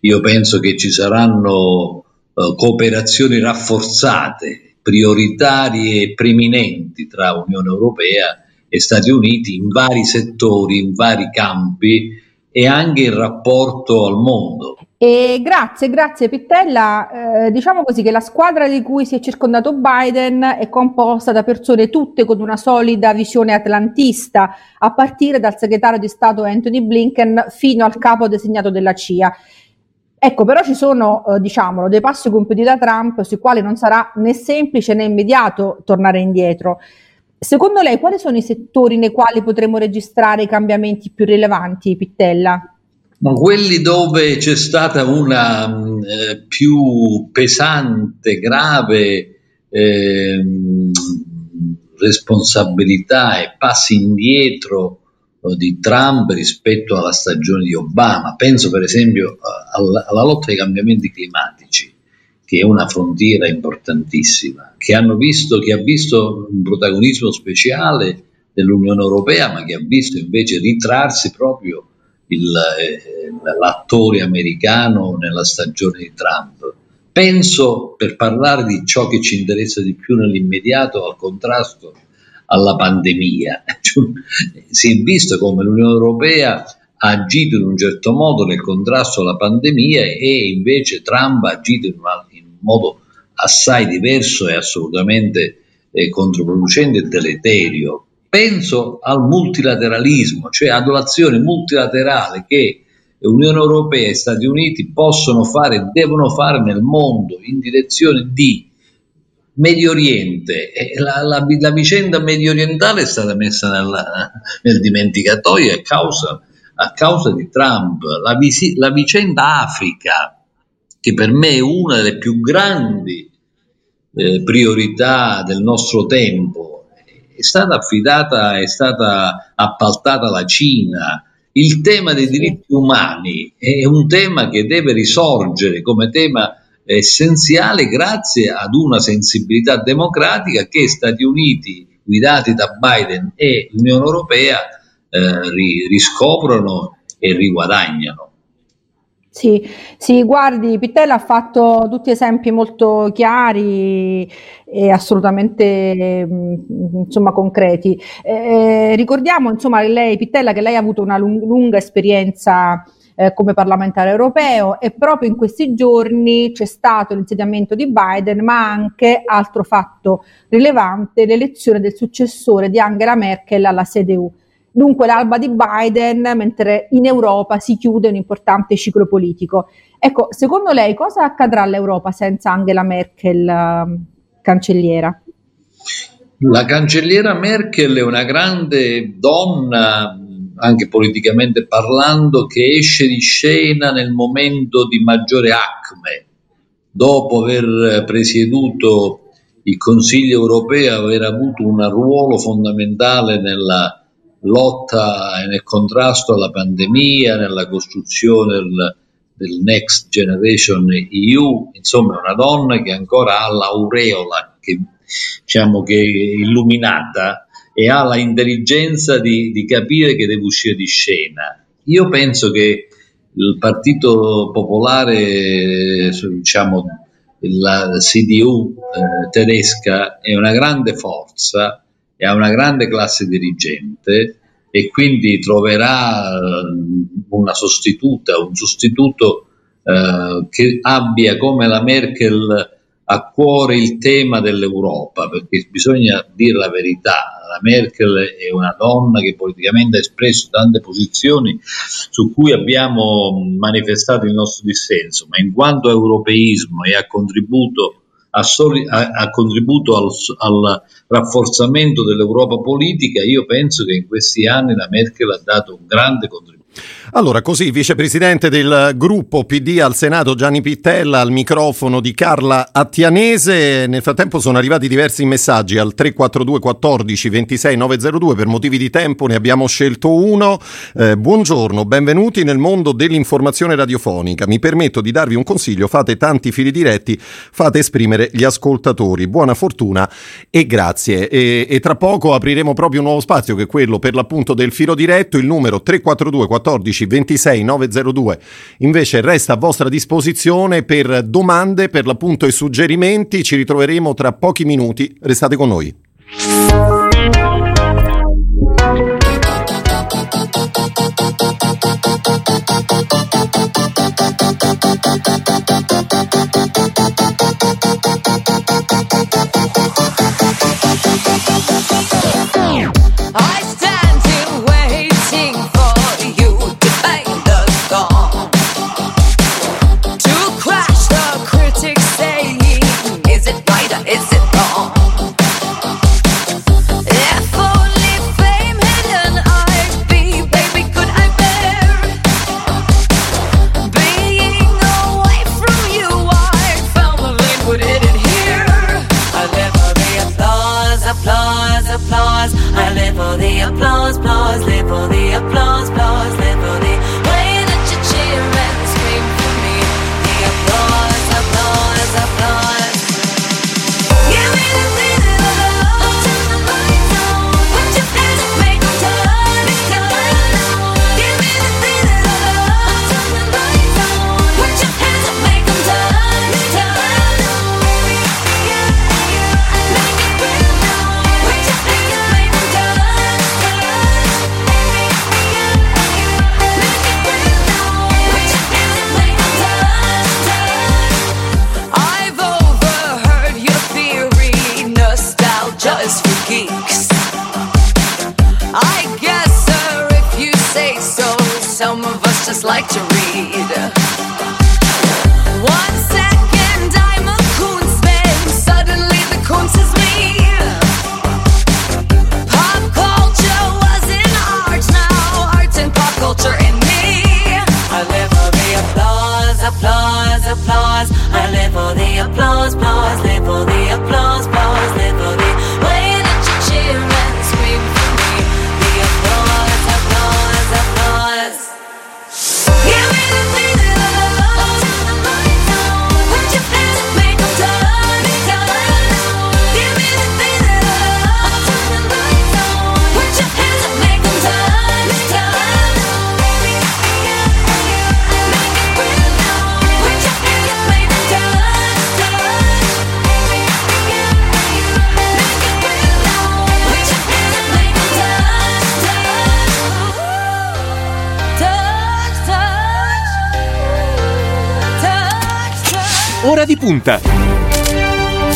io penso che ci saranno eh, cooperazioni rafforzate, prioritarie e preminenti tra Unione Europea e Stati Uniti in vari settori, in vari campi e anche in rapporto al mondo. E grazie, grazie Pittella. Eh, diciamo così che la squadra di cui si è circondato Biden è composta da persone tutte con una solida visione atlantista, a partire dal segretario di Stato Anthony Blinken fino al capo designato della CIA. Ecco, però ci sono, eh, diciamolo, dei passi compiuti da Trump sui quali non sarà né semplice né immediato tornare indietro. Secondo lei, quali sono i settori nei quali potremo registrare i cambiamenti più rilevanti, Pittella? Ma quelli dove c'è stata una mm, eh, più pesante, grave eh, responsabilità e passi indietro eh, di Trump rispetto alla stagione di Obama. Penso per esempio alla, alla lotta ai cambiamenti climatici, che è una frontiera importantissima, che, visto, che ha visto un protagonismo speciale dell'Unione Europea, ma che ha visto invece ritrarsi proprio il, eh, l'attore americano nella stagione di Trump. Penso, per parlare di ciò che ci interessa di più nell'immediato, al contrasto alla pandemia. si è visto come l'Unione Europea ha agito in un certo modo nel contrasto alla pandemia e invece Trump ha agito in, una, in un modo assai diverso e assolutamente eh, controproducente e deleterio Penso al multilateralismo, cioè ad un'azione multilaterale che Unione Europea e Stati Uniti possono fare e devono fare nel mondo in direzione di Medio Oriente. La, la, la vicenda medio orientale è stata messa nel, nel dimenticatoio a causa, a causa, di Trump. La, visi, la vicenda Africa, che per me è una delle più grandi eh, priorità del nostro tempo, è stata affidata, è stata appaltata alla Cina. Il tema dei diritti umani è un tema che deve risorgere come tema essenziale grazie ad una sensibilità democratica che Stati Uniti, guidati da Biden e l'Unione Europea, eh, riscoprono e riguadagnano. Sì, sì, guardi, Pittella ha fatto tutti esempi molto chiari e assolutamente mm, insomma, concreti. Eh, ricordiamo insomma, lei, Pittella, che lei ha avuto una lung- lunga esperienza eh, come parlamentare europeo e proprio in questi giorni c'è stato l'insediamento di Biden, ma anche altro fatto rilevante, l'elezione del successore di Angela Merkel alla CDU. Dunque l'alba di Biden, mentre in Europa si chiude un importante ciclo politico. Ecco, secondo lei cosa accadrà all'Europa senza Angela Merkel uh, cancelliera? La cancelliera Merkel è una grande donna, anche politicamente parlando, che esce di scena nel momento di maggiore acme, dopo aver presieduto il Consiglio europeo, aver avuto un ruolo fondamentale nella lotta e nel contrasto alla pandemia, nella costruzione del, del Next Generation EU, insomma una donna che ancora ha l'aureola, che, diciamo che è illuminata e ha l'intelligenza di, di capire che deve uscire di scena. Io penso che il Partito Popolare, diciamo, la CDU eh, tedesca è una grande forza e ha una grande classe dirigente e quindi troverà eh, una sostituta, un sostituto eh, che abbia come la Merkel a cuore il tema dell'Europa, perché bisogna dire la verità, la Merkel è una donna che politicamente ha espresso tante posizioni su cui abbiamo manifestato il nostro dissenso, ma in quanto europeismo e ha contributo ha, soli, ha, ha contribuito al, al, rafforzamento dell'Europa politica, io penso che in questi anni la Merkel ha dato un grande contributo. Allora, così, vicepresidente del gruppo PD al Senato Gianni Pittella al microfono di Carla Attianese. Nel frattempo sono arrivati diversi messaggi al 342 14 26 902. Per motivi di tempo ne abbiamo scelto uno. Eh, buongiorno, benvenuti nel mondo dell'informazione radiofonica. Mi permetto di darvi un consiglio: fate tanti fili diretti, fate esprimere gli ascoltatori. Buona fortuna e grazie. E, e tra poco apriremo proprio un nuovo spazio che è quello per l'appunto del filo diretto, il numero 342 14 26 902 invece resta a vostra disposizione per domande, per l'appunto e suggerimenti. Ci ritroveremo tra pochi minuti. Restate con noi.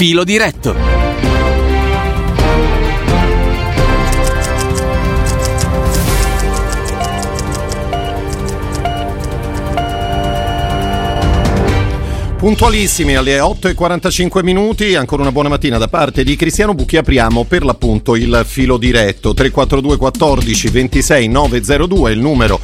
Filo diretto. Puntualissimi alle 8.45 minuti, ancora una buona mattina da parte di Cristiano Bucchi, apriamo per l'appunto il filo diretto 342 14 26 902, il numero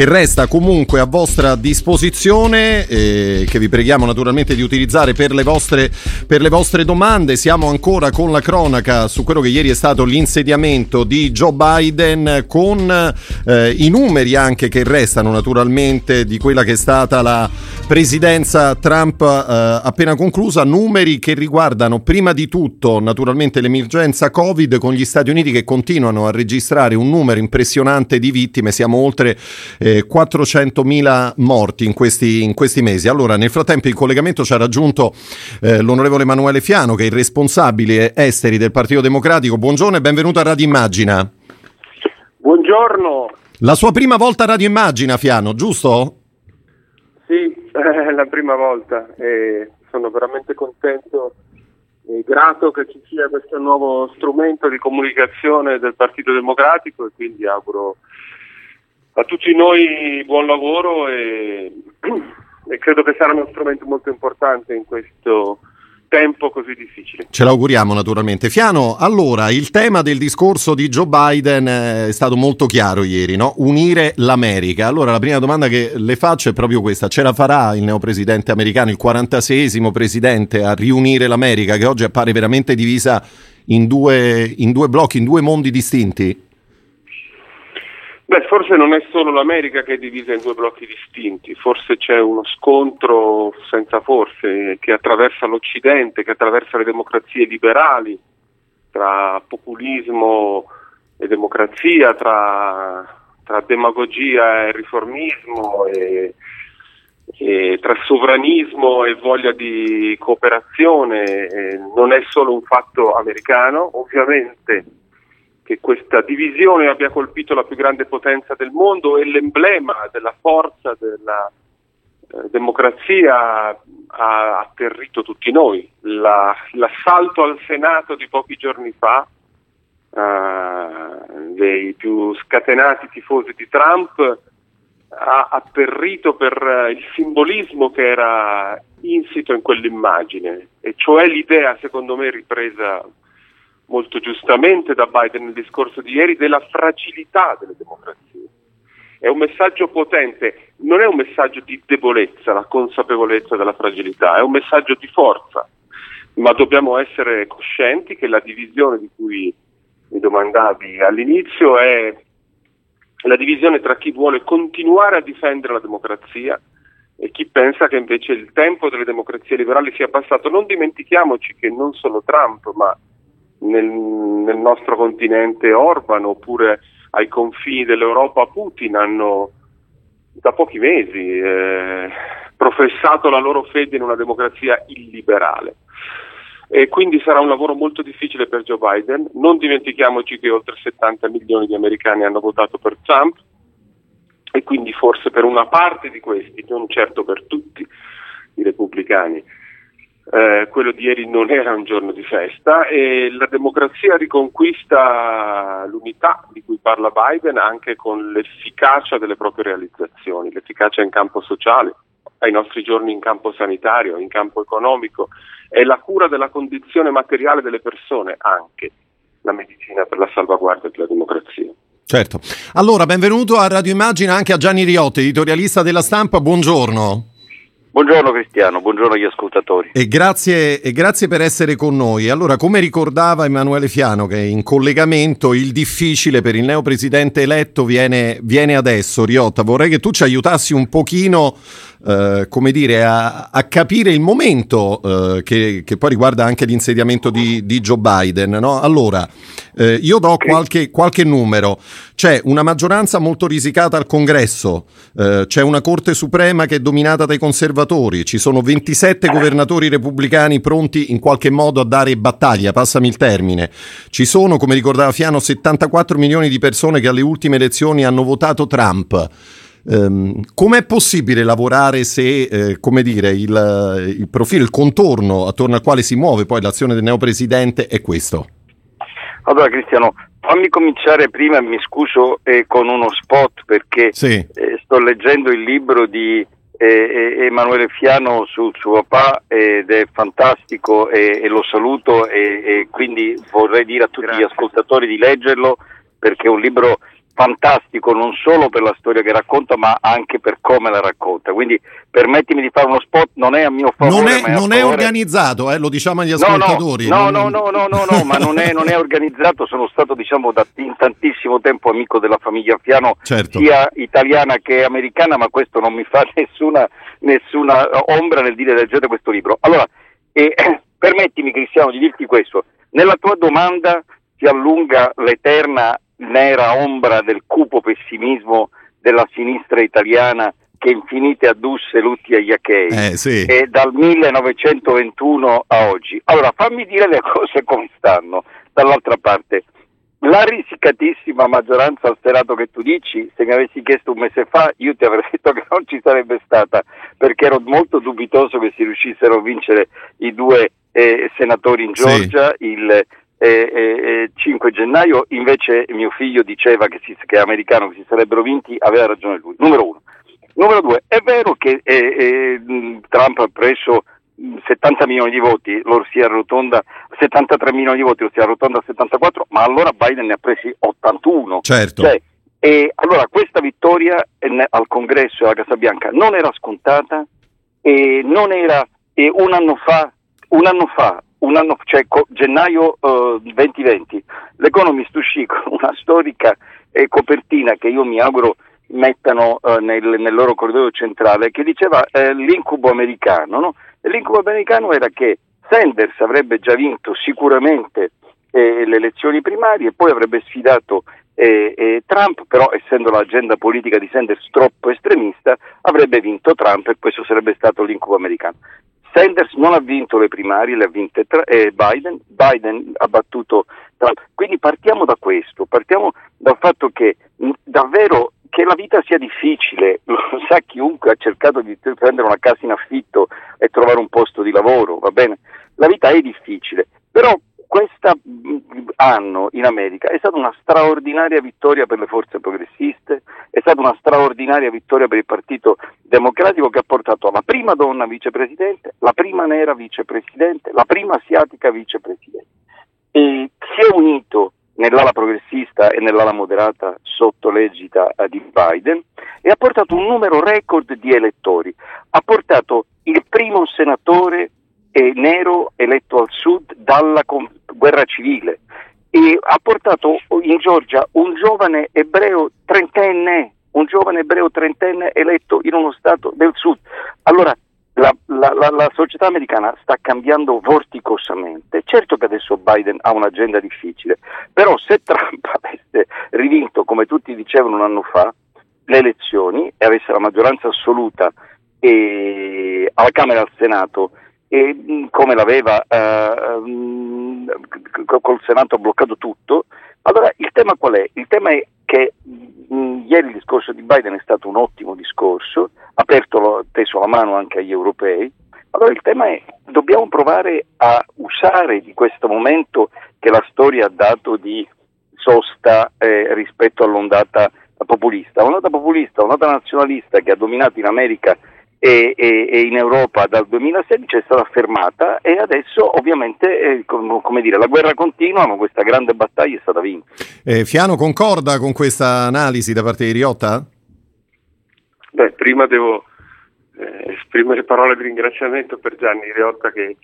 che resta comunque a vostra disposizione, eh, che vi preghiamo naturalmente di utilizzare per le, vostre, per le vostre domande. Siamo ancora con la cronaca su quello che ieri è stato l'insediamento di Joe Biden, con eh, i numeri anche che restano naturalmente di quella che è stata la presidenza Trump eh, appena conclusa, numeri che riguardano prima di tutto naturalmente l'emergenza Covid con gli Stati Uniti che continuano a registrare un numero impressionante di vittime, siamo oltre eh, eh, 400.000 morti in questi, in questi, mesi. Allora, nel frattempo in collegamento ci ha raggiunto eh, l'onorevole Emanuele Fiano, che è il responsabile esteri del Partito Democratico. Buongiorno e benvenuto a Radio Immagina. Buongiorno. La sua prima volta a Radio Immagina, Fiano, giusto? Sì, è la prima volta e sono veramente contento e grato che ci sia questo nuovo strumento di comunicazione del Partito Democratico e quindi auguro a tutti noi buon lavoro e, e, credo che sarà uno strumento molto importante in questo, tempo così difficile. Ce l'auguriamo naturalmente. Fiano, allora il tema del discorso di Joe Biden eh, è stato molto chiaro ieri, no? unire l'America. Allora la prima domanda che le faccio è proprio questa, ce la farà il neopresidente americano, il 46esimo presidente, a riunire l'America che oggi appare veramente divisa in due, in due blocchi, in due mondi distinti? Beh, forse non è solo l'America che è divisa in due blocchi distinti, forse c'è uno scontro senza forse che attraversa l'Occidente, che attraversa le democrazie liberali, tra populismo e democrazia, tra, tra demagogia e riformismo, e, e tra sovranismo e voglia di cooperazione. E non è solo un fatto americano, ovviamente che questa divisione abbia colpito la più grande potenza del mondo e l'emblema della forza della eh, democrazia ha atterrito tutti noi. La, l'assalto al Senato di pochi giorni fa eh, dei più scatenati tifosi di Trump ha atterrito per il simbolismo che era insito in quell'immagine, e cioè l'idea, secondo me, ripresa molto giustamente da Biden nel discorso di ieri della fragilità delle democrazie. È un messaggio potente, non è un messaggio di debolezza, la consapevolezza della fragilità, è un messaggio di forza, ma dobbiamo essere coscienti che la divisione di cui mi domandavi all'inizio è la divisione tra chi vuole continuare a difendere la democrazia e chi pensa che invece il tempo delle democrazie liberali sia passato. Non dimentichiamoci che non solo Trump, ma nel, nel nostro continente Orban oppure ai confini dell'Europa Putin hanno da pochi mesi eh, professato la loro fede in una democrazia illiberale. E quindi sarà un lavoro molto difficile per Joe Biden. Non dimentichiamoci che oltre 70 milioni di americani hanno votato per Trump e quindi forse per una parte di questi, non certo per tutti i repubblicani, eh, quello di ieri non era un giorno di festa e la democrazia riconquista l'unità di cui parla Biden anche con l'efficacia delle proprie realizzazioni, l'efficacia in campo sociale, ai nostri giorni in campo sanitario, in campo economico e la cura della condizione materiale delle persone, anche la medicina per la salvaguardia della democrazia. Certo. Allora, benvenuto a Radio Immagina anche a Gianni Riotti, editorialista della stampa. Buongiorno. Buongiorno Cristiano, buongiorno agli ascoltatori. E grazie, e grazie, per essere con noi. Allora, come ricordava Emanuele Fiano, che è in collegamento, il difficile per il neopresidente eletto viene, viene adesso. Riotta, vorrei che tu ci aiutassi un pochino, eh, come dire, a, a, capire il momento eh, che, che, poi riguarda anche l'insediamento di, di Joe Biden. No? Allora, eh, io do qualche, qualche numero. C'è una maggioranza molto risicata al congresso, eh, c'è una Corte Suprema che è dominata dai conservatori, ci sono 27 governatori repubblicani pronti in qualche modo a dare battaglia, passami il termine. Ci sono, come ricordava Fiano, 74 milioni di persone che alle ultime elezioni hanno votato Trump. Um, com'è possibile lavorare se, eh, come dire, il, il profilo, il contorno attorno al quale si muove poi l'azione del neopresidente è questo? Allora Cristiano, fammi cominciare prima, mi scuso, eh, con uno spot perché sì. eh, sto leggendo il libro di eh, eh Emanuele Fiano sul suo papà ed è fantastico e, e lo saluto e, e, quindi vorrei dire a tutti Grazie. gli ascoltatori di leggerlo perché è un libro fantastico non solo per la storia che racconta ma anche per come la racconta. Quindi permettimi di fare uno spot non è a mio favore non è, non è organizzato eh, lo diciamo agli ascoltatori no no no no, no, no, ma non è, non è, organizzato sono stato diciamo da in tantissimo tempo amico della famiglia Fiano certo. sia italiana che americana ma questo non mi fa nessuna, nessuna ombra nel dire leggete questo libro. Allora eh, permettimi Cristiano di dirti questo. Nella tua domanda si allunga l'eterna nera ombra del cupo pessimismo della sinistra italiana che infinite addusse lutti agli achei eh, sì. e dal 1921 a oggi. Allora fammi dire le cose come stanno. Dall'altra parte, la risicatissima maggioranza al Senato che tu dici, se mi avessi chiesto un mese fa, io ti avrei detto che non ci sarebbe stata, perché ero molto dubitoso che si riuscissero a vincere i due eh, senatori in Georgia, sì. il eh, eh, 5 gennaio, invece mio figlio diceva che, si, che è americano, che si sarebbero vinti, aveva ragione lui. Numero uno. Numero due, è vero che eh, Trump ha preso 70 milioni di voti, lo si arrotonda 73 milioni di voti, lo si arrotonda a 74, ma allora Biden ne ha presi 81. Certo. Cioè, e allora questa vittoria al congresso e alla Casa Bianca non era scontata e non era e un anno fa, un anno fa, anno, cioè co- gennaio uh, 2020, l'Economist uscì con una storica eh, copertina che io mi auguro mettano uh, nel, nel, loro corridoio centrale che diceva eh, l'incubo americano. No? L'incubo americano era che Sanders avrebbe già vinto sicuramente eh, le elezioni primarie poi avrebbe sfidato e, e Trump, però essendo l'agenda politica di Sanders troppo estremista, avrebbe vinto Trump e questo sarebbe stato l'incubo americano. Sanders non ha vinto le primarie, le ha vinte tra- eh, Biden, Biden ha battuto Trump. Quindi partiamo da questo, partiamo dal fatto che mh, davvero che la vita sia difficile, lo sa chiunque ha cercato di prendere una casa in affitto e trovare un posto di lavoro, va bene? La vita è difficile, però questo anno in America è stata una straordinaria vittoria per le forze progressiste, è stata una straordinaria vittoria per il Partito Democratico che ha portato la prima donna vicepresidente, la prima nera vicepresidente, la prima asiatica vicepresidente. E si è unito nell'ala progressista e nell'ala moderata sotto l'egida eh, di Biden e ha portato un numero record di elettori. Ha portato il primo senatore nero eletto al sud dalla guerra civile e ha portato in Georgia un giovane ebreo trentenne, un giovane ebreo trentenne eletto in uno stato del sud. Allora la, la, la, la, società americana sta cambiando vorticosamente. Certo che adesso Biden ha un'agenda difficile, però se Trump avesse rivinto, come tutti dicevano un anno fa, le elezioni e avesse la maggioranza assoluta e alla Camera e al Senato e mm, come l'aveva eh, mm, col Senato bloccato tutto. Allora il tema qual è? Il tema è che mh, mm, ieri il discorso di Biden è stato un ottimo discorso, ha aperto, teso la mano anche agli europei. Allora il tema è dobbiamo provare a usare di questo momento che la storia ha dato di sosta eh, rispetto all'ondata populista. L'ondata populista, l'ondata nazionalista che ha dominato in America e, e, e, in Europa dal 2016 è stata fermata e adesso ovviamente eh, com, come dire, la guerra continua ma questa grande battaglia è stata vinta. Eh, Fiano concorda con questa analisi da parte di Riotta? Beh, prima devo eh, esprimere parole di ringraziamento per Gianni Riotta che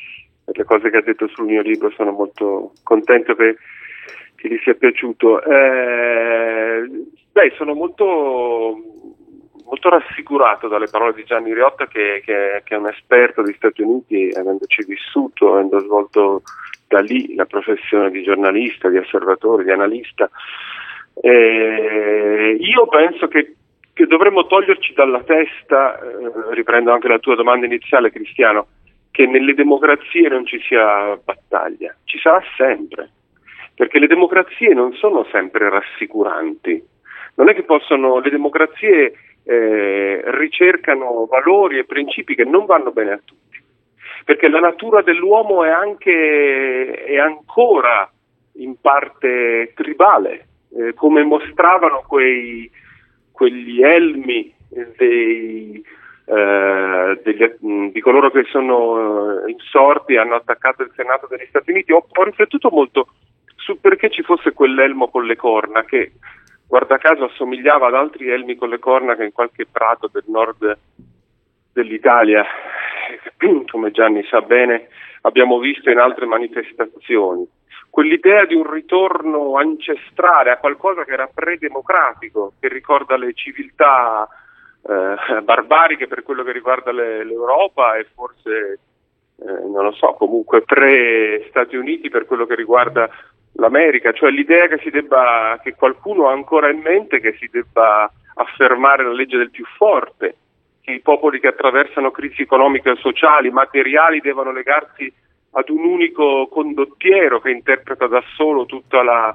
per le cose che ha detto sul mio libro sono molto contento che, che gli sia piaciuto. Eh, beh, sono molto molto rassicurato dalle parole di Gianni Riotta che, che, che, è un esperto degli Stati Uniti, avendoci vissuto, avendo svolto da lì la professione di giornalista, di osservatore, di analista. Eh, io penso che, che, dovremmo toglierci dalla testa, eh, riprendo anche la tua domanda iniziale Cristiano, che nelle democrazie non ci sia battaglia, ci sarà sempre, perché le democrazie non sono sempre rassicuranti. Non è che possono, le democrazie eh, ricercano valori e principi che non vanno bene a tutti, perché la natura dell'uomo è anche è ancora in parte tribale, eh, come mostravano quei, quegli elmi dei, eh, degli, di coloro che sono insorti e hanno attaccato il Senato degli Stati Uniti. Ho, ho riflettuto molto su perché ci fosse quell'elmo con le corna che guarda caso assomigliava ad altri elmi con le corna che in qualche prato del nord dell'Italia, come Gianni sa bene, abbiamo visto in altre manifestazioni. Quell'idea di un ritorno ancestrale a qualcosa che era predemocratico, che ricorda le civiltà eh, barbariche per quello che riguarda le, l'Europa e forse, eh, non lo so, comunque pre-Stati Uniti per quello che riguarda l'America, cioè l'idea che, debba, che qualcuno ha ancora in mente che si debba affermare la legge del più forte, che i popoli che attraversano crisi economiche e sociali, materiali, devono legarsi ad un unico condottiero che interpreta da solo tutta la,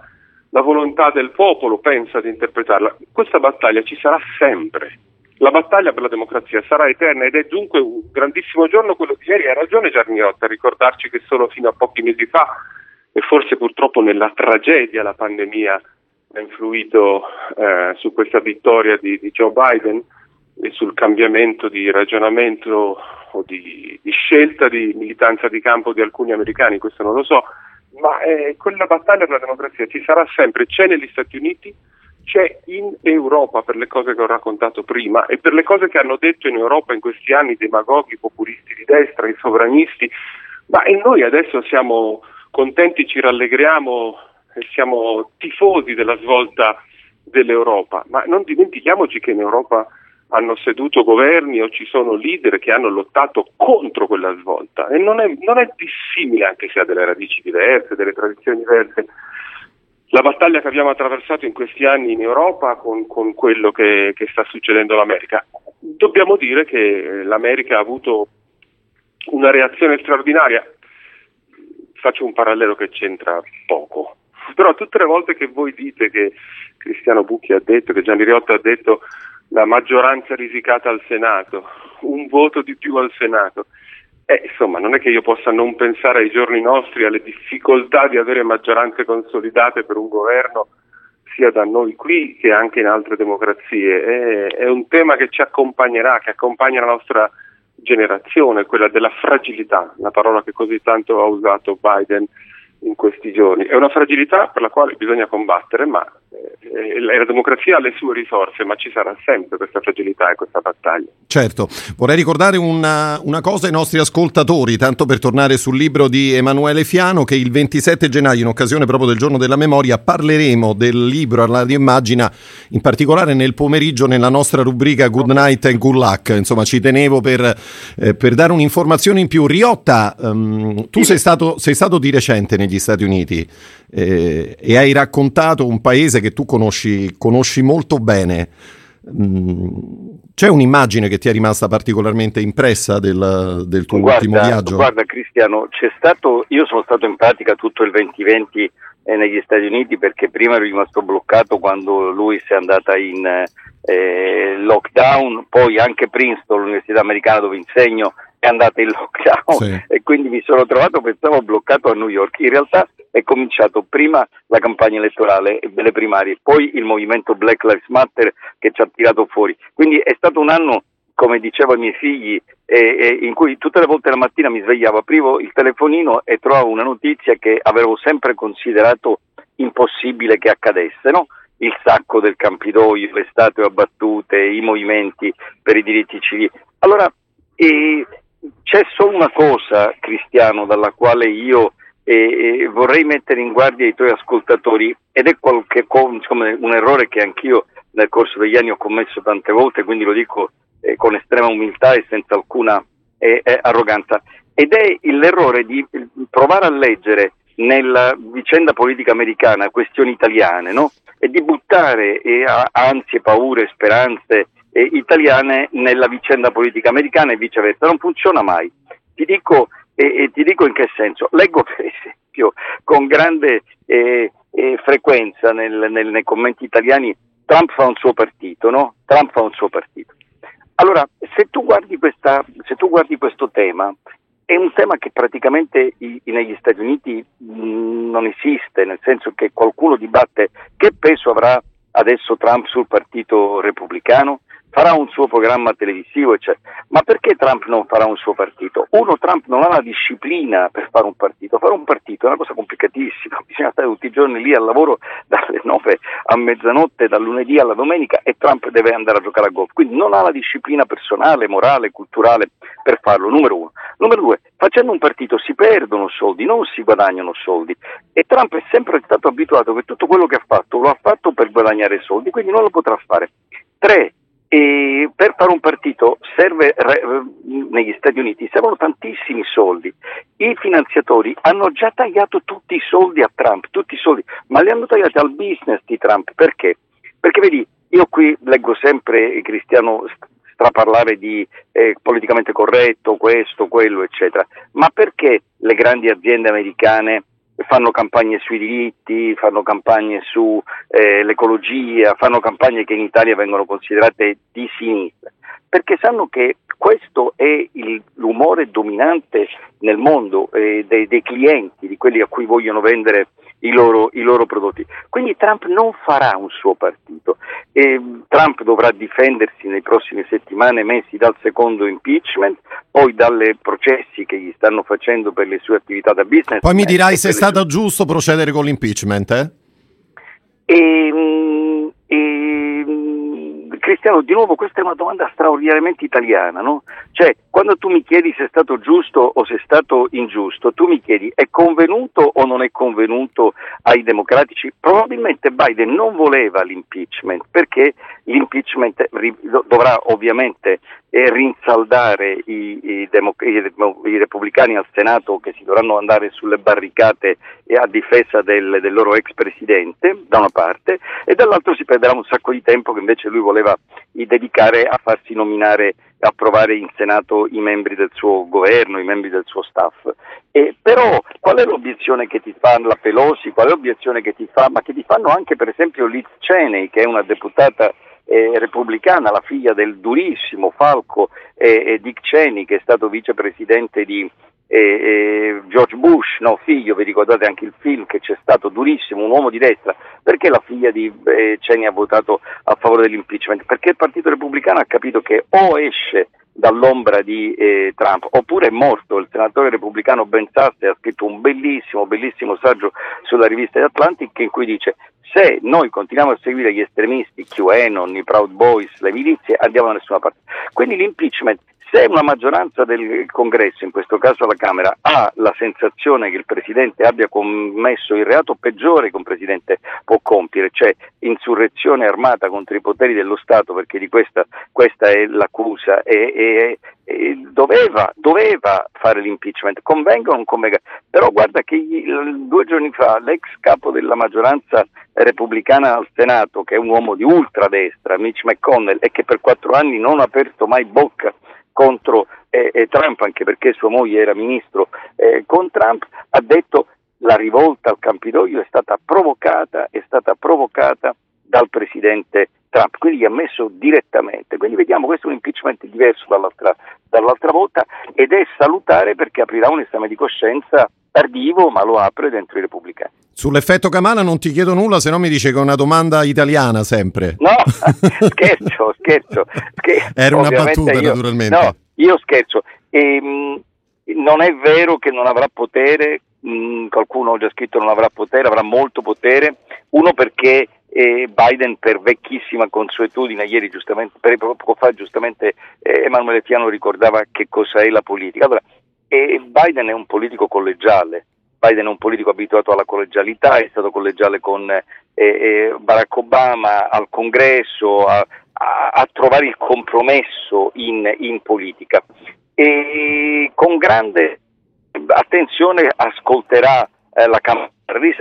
la volontà del popolo, pensa di interpretarla. Questa battaglia ci sarà sempre. La battaglia per la democrazia sarà eterna ed è dunque un grandissimo giorno quello di ieri. Ha ragione Giarniotta a ricordarci che solo fino a pochi mesi fa e forse purtroppo nella tragedia la pandemia ha influito eh, su questa vittoria di, di Joe Biden. e sul cambiamento di ragionamento o di, di, scelta di militanza di campo di alcuni americani, questo non lo so, ma eh, quella battaglia per la democrazia ci sarà sempre, c'è negli Stati Uniti, c'è in Europa per le cose che ho raccontato prima e per le cose che hanno detto in Europa in questi anni i demagoghi, i populisti di destra, i sovranisti, ma e noi adesso siamo contenti, ci rallegriamo siamo tifosi della svolta dell'Europa, ma non dimentichiamoci che in Europa hanno seduto governi o ci sono leader che hanno lottato contro quella svolta e non è, non è dissimile anche se ha delle radici diverse, delle tradizioni diverse. La battaglia che abbiamo attraversato in questi anni in Europa con, con quello che, che sta succedendo all'America. Dobbiamo dire che l'America ha avuto una reazione straordinaria. Faccio un parallelo che c'entra poco, però tutte le volte che voi dite che Cristiano Bucchi ha detto, che Gianni Riotta ha detto la maggioranza risicata al Senato, un voto di più al Senato. Eh, insomma, non è che io possa non pensare ai giorni nostri, alle difficoltà di avere maggioranze consolidate per un governo, sia da noi qui che anche in altre democrazie. È, è un tema che ci accompagnerà, che accompagna la nostra generazione, quella della fragilità, la parola che così tanto ha usato Biden in questi giorni. È una fragilità per la quale bisogna combattere, ma la democrazia ha le sue risorse, ma ci sarà sempre questa fragilità e questa battaglia. Certo, vorrei ricordare una, una, cosa ai nostri ascoltatori, tanto per tornare sul libro di Emanuele Fiano, che il 27 gennaio, in occasione proprio del giorno della memoria, parleremo del libro alla immagina, in particolare nel pomeriggio nella nostra rubrica Good Night and Good Luck. Insomma, ci tenevo per, eh, per dare un'informazione in più. Riotta, um, tu sei stato, sei stato di recente negli Stati Uniti eh, e hai raccontato un paese che tu conosci, conosci molto bene. Mm, c'è un'immagine che ti è rimasta particolarmente impressa del, del tuo guarda, ultimo viaggio? Guarda Cristiano, c'è stato, io sono stato in pratica tutto il 2020 eh, negli Stati Uniti perché prima ero rimasto bloccato quando lui si è andata in eh, lockdown, poi anche Princeton, l'università americana dove insegno, è andata in lockdown sì. e quindi mi sono trovato, pensavo, bloccato a New York. In realtà è cominciato prima la campagna elettorale delle primarie, poi il movimento Black Lives Matter che ci ha tirato fuori. Quindi è stato un anno, come dicevo ai miei figli, eh, eh, in cui tutte le volte la mattina mi svegliavo, aprivo il telefonino e trovavo una notizia che avevo sempre considerato impossibile che accadesse, no? il sacco del Campidoglio, le statue abbattute, i movimenti per i diritti civili. Allora, eh, c'è solo una cosa, Cristiano, dalla quale io eh, vorrei mettere in guardia i tuoi ascoltatori ed è qualche, insomma, un errore che anch'io nel corso degli anni ho commesso tante volte, quindi lo dico eh, con estrema umiltà e senza alcuna eh, eh arroganza, ed è l'errore di provare a leggere nella vicenda politica americana questioni italiane no? e di buttare eh, ansie, paure, speranze eh, italiane nella vicenda politica americana e viceversa. Non funziona mai. Ti dico, eh, ti dico in che senso. Leggo per esempio con grande eh, eh, frequenza nel, nel, nei commenti italiani Trump fa un suo partito, no? Trump fa un suo partito. Allora, se tu guardi, questa, se tu guardi questo tema, è un tema che praticamente i, negli Stati Uniti mh, non esiste, nel senso che qualcuno dibatte che peso avrà adesso Trump sul partito repubblicano, farà un suo programma televisivo, eccetera. Ma perché Trump non farà un suo partito? Uno, Trump non ha la disciplina per fare un partito. Fare un partito è una cosa complicatissima, bisogna stare tutti i giorni lì al lavoro dalle 9 a mezzanotte, dal lunedì alla domenica e Trump deve andare a giocare a golf. Quindi non ha la disciplina personale, morale, culturale per farlo, numero uno. Numero due, facendo un partito si perdono soldi, non si guadagnano soldi. E Trump è sempre stato abituato che tutto quello che ha fatto lo ha fatto per guadagnare soldi, quindi non lo potrà fare. Tre, e per fare un partito serve, negli Stati Uniti servono tantissimi soldi. I finanziatori hanno già tagliato tutti i soldi a Trump, tutti i soldi, ma li hanno tagliati al business di Trump. Perché? Perché vedi, io qui leggo sempre Cristiano straparlare di eh, politicamente corretto, questo, quello, eccetera. Ma perché le grandi aziende americane fanno campagne sui diritti, fanno campagne sull'ecologia, eh, fanno campagne che in Italia vengono considerate di sinistra, perché sanno che questo è il, l'umore dominante nel mondo eh, dei, dei, clienti, di quelli a cui vogliono vendere i loro, i loro, prodotti. Quindi Trump non farà un suo partito E Trump dovrà difendersi nei prossimi settimane, mesi dal secondo impeachment, poi dalle processi che gli stanno facendo per le sue attività da business. Poi mi dirai se è stato sue... giusto procedere con l'impeachment, eh? E, mm, e, mm, Cristiano, di nuovo questa è una domanda straordinariamente italiana, no? Cioè, quando tu mi chiedi se è stato giusto o se è stato ingiusto, tu mi chiedi è convenuto o non è convenuto ai democratici? Probabilmente Biden non voleva l'impeachment perché l'impeachment dovrà ovviamente eh, rinsaldare i, i, democ- i, i, repubblicani al Senato che si dovranno andare sulle barricate a difesa del, del loro ex presidente, da una parte, e dall'altro si perderà un sacco di tempo che invece lui voleva dedicare a farsi nominare approvare in Senato i membri del suo governo, i membri del suo staff. E però qual è l'obiezione che ti fa la Pelosi, qual è l'obiezione che ti fa, ma che ti fanno anche per esempio Liz Cheney, che è una deputata eh, repubblicana, la figlia del durissimo Falco eh, Dick Cheney, che è stato vicepresidente di eh, George Bush, no, figlio, vi ricordate anche il film che c'è stato durissimo, un uomo di destra, perché la figlia di eh, Cheney ha votato a favore dell'impeachment? Perché il Partito Repubblicano ha capito che o esce dall'ombra di eh, Trump, oppure è morto. Il senatore repubblicano Ben Sasse ha scritto un bellissimo, bellissimo saggio sulla rivista The Atlantic in cui dice se noi continuiamo a seguire gli estremisti, QAnon, i Proud Boys, le milizie, andiamo da nessuna parte. Quindi l'impeachment se una maggioranza del congresso, in questo caso la Camera, ha la sensazione che il Presidente abbia commesso il reato peggiore che un Presidente può compiere, cioè insurrezione armata contro i poteri dello Stato, perché di questa, questa è l'accusa, e, e, e doveva, doveva, fare l'impeachment, convenga o non convenga, però guarda che due giorni fa l'ex capo della maggioranza repubblicana al Senato, che è un uomo di ultradestra, Mitch McConnell, e che per quattro anni non ha aperto mai bocca contro eh, Trump, anche perché sua moglie era ministro eh, con Trump, ha detto la rivolta al Campidoglio è stata provocata, è stata provocata dal presidente Trump, quindi gli ha messo direttamente. Quindi vediamo questo è un impeachment diverso dall'altra, dall'altra volta ed è salutare perché aprirà un esame di coscienza tardivo, ma lo apre dentro i repubblicani. Sull'effetto Kamala non ti chiedo nulla, se no mi dice che è una domanda italiana sempre. No, scherzo, scherzo. Scher- Era una battuta io, naturalmente. No, io scherzo. E, mh, non è vero che non avrà potere, mh, qualcuno ha già scritto non avrà potere, avrà molto potere, uno perché eh, Biden per vecchissima consuetudine, ieri giustamente, poco fa giustamente eh, Emanuele Fiano ricordava che cosa è la politica. Allora, e Biden è un politico collegiale, Biden è un politico abituato alla collegialità, è stato collegiale con eh, eh, Barack Obama al congresso, a, a, a trovare il compromesso in, in, politica e con grande attenzione ascolterà eh, la Camera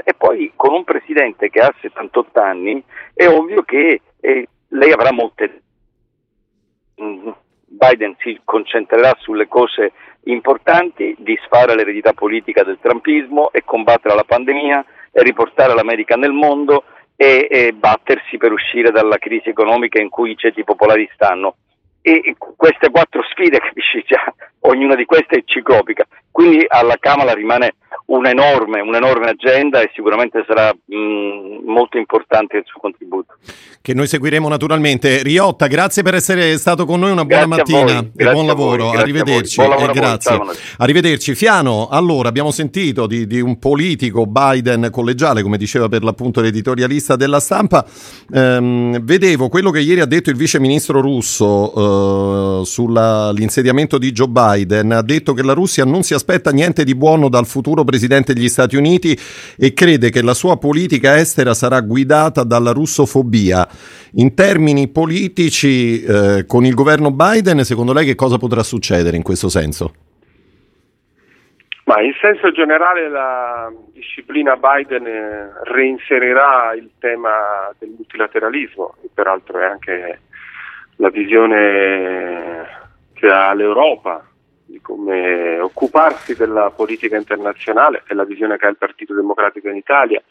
e poi con un presidente che ha 78 anni è ovvio che eh, lei avrà molte... Mm, Biden si concentrerà sulle cose importanti, disfare l'eredità politica del trumpismo e combattere la pandemia e riportare l'America nel mondo e, e battersi per uscire dalla crisi economica in cui i ceti popolari stanno. E queste quattro sfide, capisci già, ognuna di queste è ciclopica, quindi alla Camera rimane un'enorme, un'enorme agenda e sicuramente sarà mh, molto importante il suo contributo. Che noi seguiremo naturalmente. Riotta, grazie per essere stato con noi, una buona grazie mattina e buon lavoro. Arrivederci. Buon lavoro grazie. Voi, Arrivederci. Fiano, allora abbiamo sentito di, di, un politico Biden collegiale, come diceva per l'appunto l'editorialista della stampa. Ehm, vedevo quello che ieri ha detto il vice ministro russo eh, sull'insediamento di Joe Biden. Ha detto che la Russia non si aspetta niente di buono dal futuro presidente degli Stati Uniti e crede che la sua politica estera sarà guidata dalla russofobia. In termini politici, eh, con il governo Biden, secondo lei che cosa potrà succedere in questo senso? Ma in senso generale la disciplina Biden eh, reinserirà il tema del multilateralismo, che peraltro è anche la visione che ha l'Europa di come occuparsi della politica internazionale, è la visione che ha il Partito Democratico in Italia,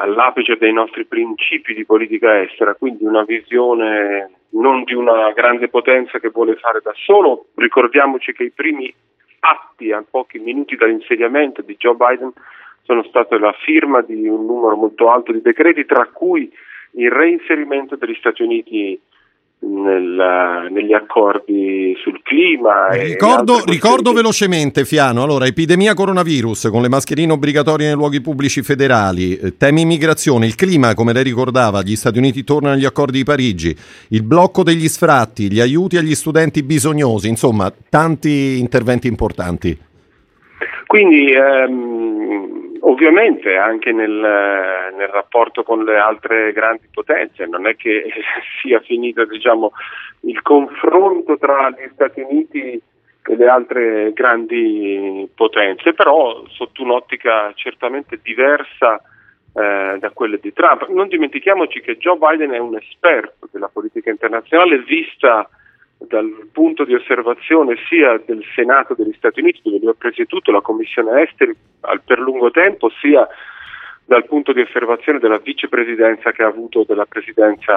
all'apice dei nostri principi di politica estera, quindi una visione non di una grande potenza che vuole fare da solo. Ricordiamoci che i primi atti a pochi minuti dall'insediamento di Joe Biden sono state la firma di un numero molto alto di decreti, tra cui il reinserimento degli Stati Uniti nel, negli accordi sul clima. Ricordo, ricordo, velocemente, Fiano, allora, epidemia coronavirus con le mascherine obbligatorie nei luoghi pubblici federali, eh, temi immigrazione, il clima, come lei ricordava, gli Stati Uniti tornano agli accordi di Parigi, il blocco degli sfratti, gli aiuti agli studenti bisognosi, insomma, tanti interventi importanti. Quindi ehm, ovviamente anche nel, nel, rapporto con le altre grandi potenze non è che sia finito diciamo, il confronto tra gli Stati Uniti e le altre grandi potenze, però sotto un'ottica certamente diversa eh, da quelle di Trump. Non dimentichiamoci che Joe Biden è un esperto della politica internazionale vista dal punto di osservazione sia del Senato degli Stati Uniti, dove lui ha presieduto la Commissione Esteri per lungo tempo, sia dal punto di osservazione della vicepresidenza che ha avuto della presidenza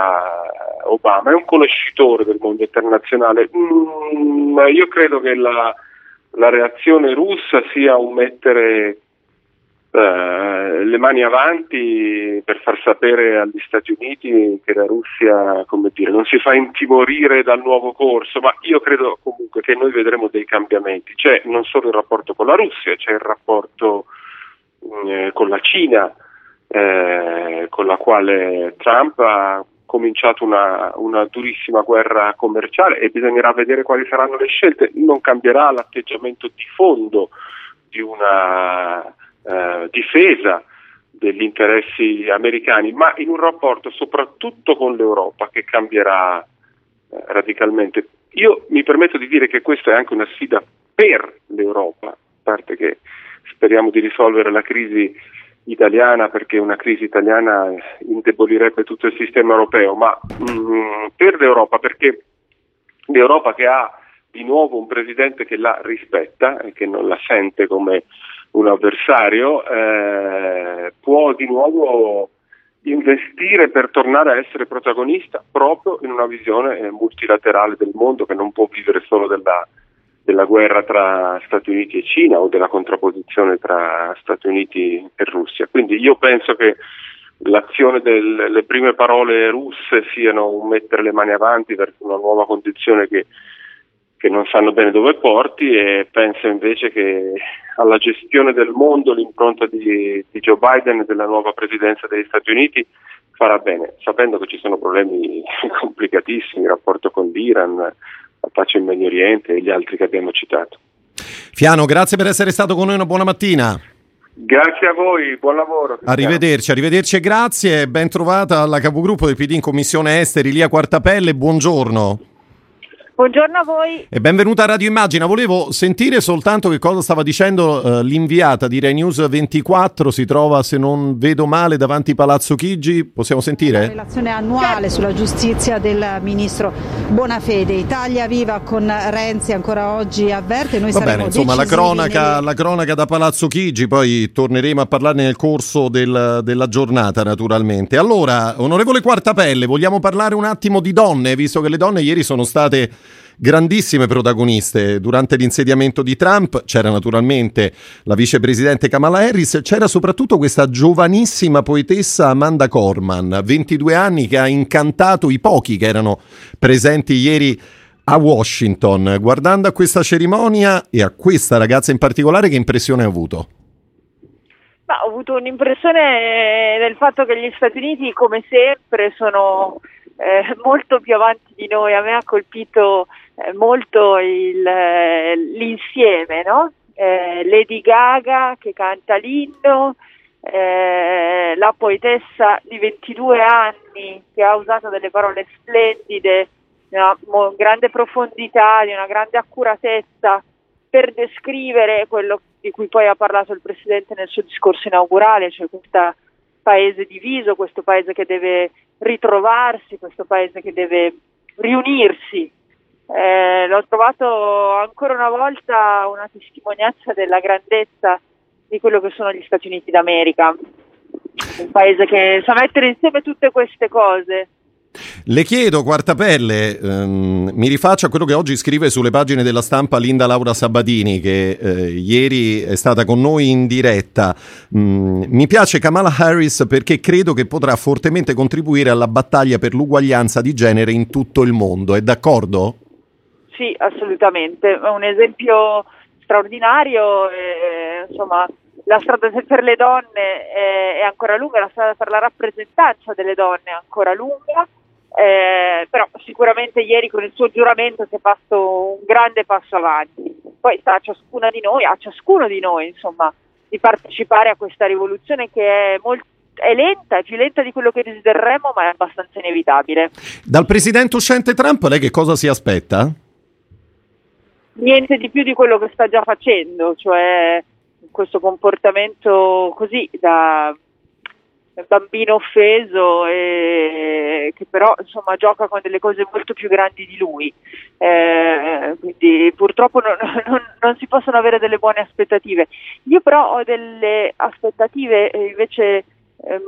Obama. È un conoscitore del mondo internazionale. Mm, io credo che la, la reazione russa sia un mettere eh, le mani avanti per far sapere agli Stati Uniti che la Russia dire, non si fa intimorire dal nuovo corso, ma io credo comunque che noi vedremo dei cambiamenti. C'è non solo il rapporto con la Russia, c'è il rapporto mm, eh, con la Cina, eh, con la quale Trump ha cominciato una, una, durissima guerra commerciale e bisognerà vedere quali saranno le scelte. Non cambierà l'atteggiamento di fondo di una eh, difesa degli interessi americani, ma in un rapporto soprattutto con l'Europa che cambierà eh, radicalmente. Io mi permetto di dire che questa è anche una sfida per l'Europa, a parte che speriamo di risolvere la crisi italiana perché una crisi italiana indebolirebbe tutto il sistema europeo, ma mh, mm, per l'Europa perché l'Europa che ha di nuovo un presidente che la rispetta e che non la sente come un avversario, eh, può di nuovo investire per tornare a essere protagonista proprio in una visione eh, multilaterale del mondo che non può vivere solo della, della guerra tra Stati Uniti e Cina o della contrapposizione tra Stati Uniti e Russia. Quindi io penso che l'azione delle prime parole russe siano un mettere le mani avanti verso una nuova condizione che che non sanno bene dove porti e penso invece che alla gestione del mondo l'impronta di, di Joe Biden e della nuova presidenza degli Stati Uniti farà bene, sapendo che ci sono problemi complicatissimi, il rapporto con l'Iran, la pace in Medio Oriente e gli altri che abbiamo citato. Fiano, grazie per essere stato con noi, una buona mattina. Grazie a voi, buon lavoro. Arrivederci, arrivederci e grazie. Ben trovata alla capogruppo del PD in Commissione Esteri, Lia Quartapelle, buongiorno. Buongiorno a voi. E benvenuta a Radio Immagina. Volevo sentire soltanto che cosa stava dicendo uh, l'inviata di Rai News 24. Si trova, se non vedo male, davanti Palazzo Chigi. Possiamo sentire? La relazione annuale sulla giustizia del ministro Bonafede. Italia viva con Renzi ancora oggi avverte. Noi Va bene, insomma, la cronaca, nelle... la cronaca, da Palazzo Chigi. Poi torneremo a parlarne nel corso del, della giornata, naturalmente. Allora, onorevole Quartapelle, vogliamo parlare un attimo di donne, visto che le donne ieri sono state grandissime protagoniste durante l'insediamento di Trump. C'era naturalmente la vicepresidente Kamala Harris, c'era soprattutto questa giovanissima poetessa Amanda Corman, 22 anni, che ha incantato i pochi che erano presenti ieri a Washington. Guardando a questa cerimonia e a questa ragazza in particolare, che impressione hai avuto? Ma ho avuto un'impressione del fatto che gli Stati Uniti, come sempre, sono eh, molto più avanti di noi. A me ha colpito eh, molto il, eh, l'insieme, no? Eh, Lady Gaga che canta l'inno, eh, la poetessa di 22 anni che ha usato delle parole splendide, di una grande profondità, di una grande accuratezza per descrivere quello di cui poi ha parlato il Presidente nel suo discorso inaugurale, cioè questo paese diviso, questo paese che deve ritrovarsi, questo paese che deve riunirsi eh, l'ho trovato ancora una volta una testimonianza della grandezza di quello che sono gli Stati Uniti d'America, un paese che sa mettere insieme tutte queste cose. Le chiedo, Quartapelle, ehm, mi rifaccio a quello che oggi scrive sulle pagine della stampa Linda Laura Sabatini, che eh, ieri è stata con noi in diretta. Mm, mi piace Kamala Harris perché credo che potrà fortemente contribuire alla battaglia per l'uguaglianza di genere in tutto il mondo. È d'accordo? Sì, assolutamente. È un esempio straordinario. E, insomma, la strada per le donne è, è, ancora lunga, la strada per la rappresentanza delle donne è ancora lunga. Eh, però sicuramente ieri con il suo giuramento si è fatto un grande passo avanti. Poi sta a ciascuna di noi, a ciascuno di noi, insomma, di partecipare a questa rivoluzione che è molto è lenta, è più lenta di quello che desidereremmo, ma è abbastanza inevitabile. Dal presidente uscente Trump lei che cosa si aspetta? Niente di più di quello che sta già facendo, cioè questo comportamento così da bambino offeso e che però insomma gioca con delle cose molto più grandi di lui. Eh, quindi purtroppo non, non, non, si possono avere delle buone aspettative. Io però ho delle aspettative eh, invece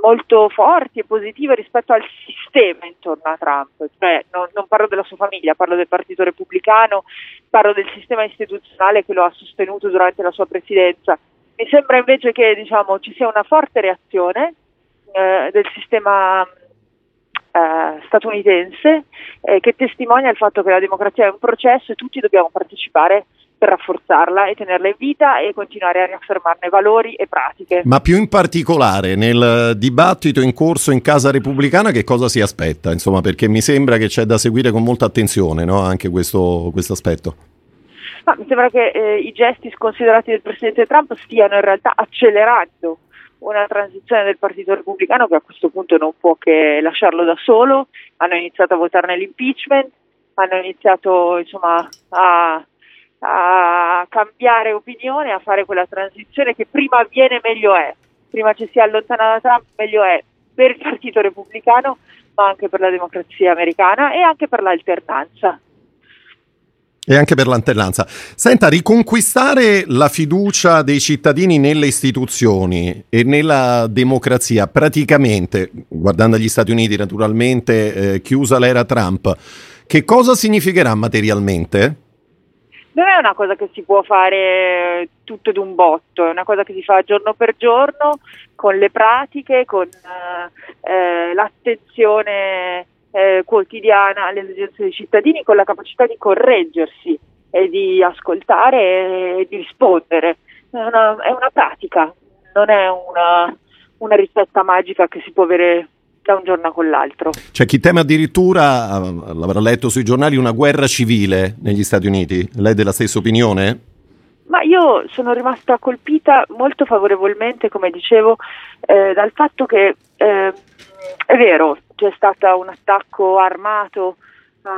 molto forti e positive rispetto al sistema intorno a Trump. Cioè non, non parlo della sua famiglia parlo del partito repubblicano parlo del sistema istituzionale che lo ha sostenuto durante la sua presidenza. Mi sembra invece che diciamo, ci sia una forte reazione eh, del sistema eh, statunitense eh, che testimonia il fatto che la democrazia è un processo e tutti dobbiamo partecipare per rafforzarla e tenerla in vita e continuare a riaffermarne valori e pratiche. Ma più in particolare nel dibattito in corso in Casa Repubblicana che cosa si aspetta? Insomma, perché mi sembra che c'è da seguire con molta attenzione no? anche questo, aspetto. Ma mi sembra che eh, i gesti sconsiderati del Presidente Trump stiano in realtà accelerando una transizione del Partito Repubblicano che a questo punto non può che lasciarlo da solo. Hanno iniziato a votare nell'impeachment, hanno iniziato insomma, a, a cambiare opinione, a fare quella transizione che prima avviene meglio è. Prima ci si allontana da Trump meglio è per il Partito Repubblicano, ma anche per la democrazia americana e anche per l'alternanza e anche per l'alternanza. Senta, riconquistare la fiducia dei cittadini nelle istituzioni e nella democrazia, praticamente, guardando gli Stati Uniti naturalmente, eh, chiusa l'era Trump, che cosa significherà materialmente? Non è una cosa che si può fare tutto d'un botto, è una cosa che si fa giorno per giorno con le pratiche, con eh, eh l'attenzione eh, quotidiana alle esigenze dei cittadini con la capacità di correggersi e di ascoltare e di rispondere. È una, è una pratica, non è una, una ricetta magica che si può avere da un giorno con l'altro. C'è chi teme addirittura, l'avrà letto sui giornali, una guerra civile negli Stati Uniti. Lei è della stessa opinione? Ma io sono rimasta colpita molto favorevolmente, come dicevo, eh, dal fatto che eh, è vero, c'è stato un attacco armato uh,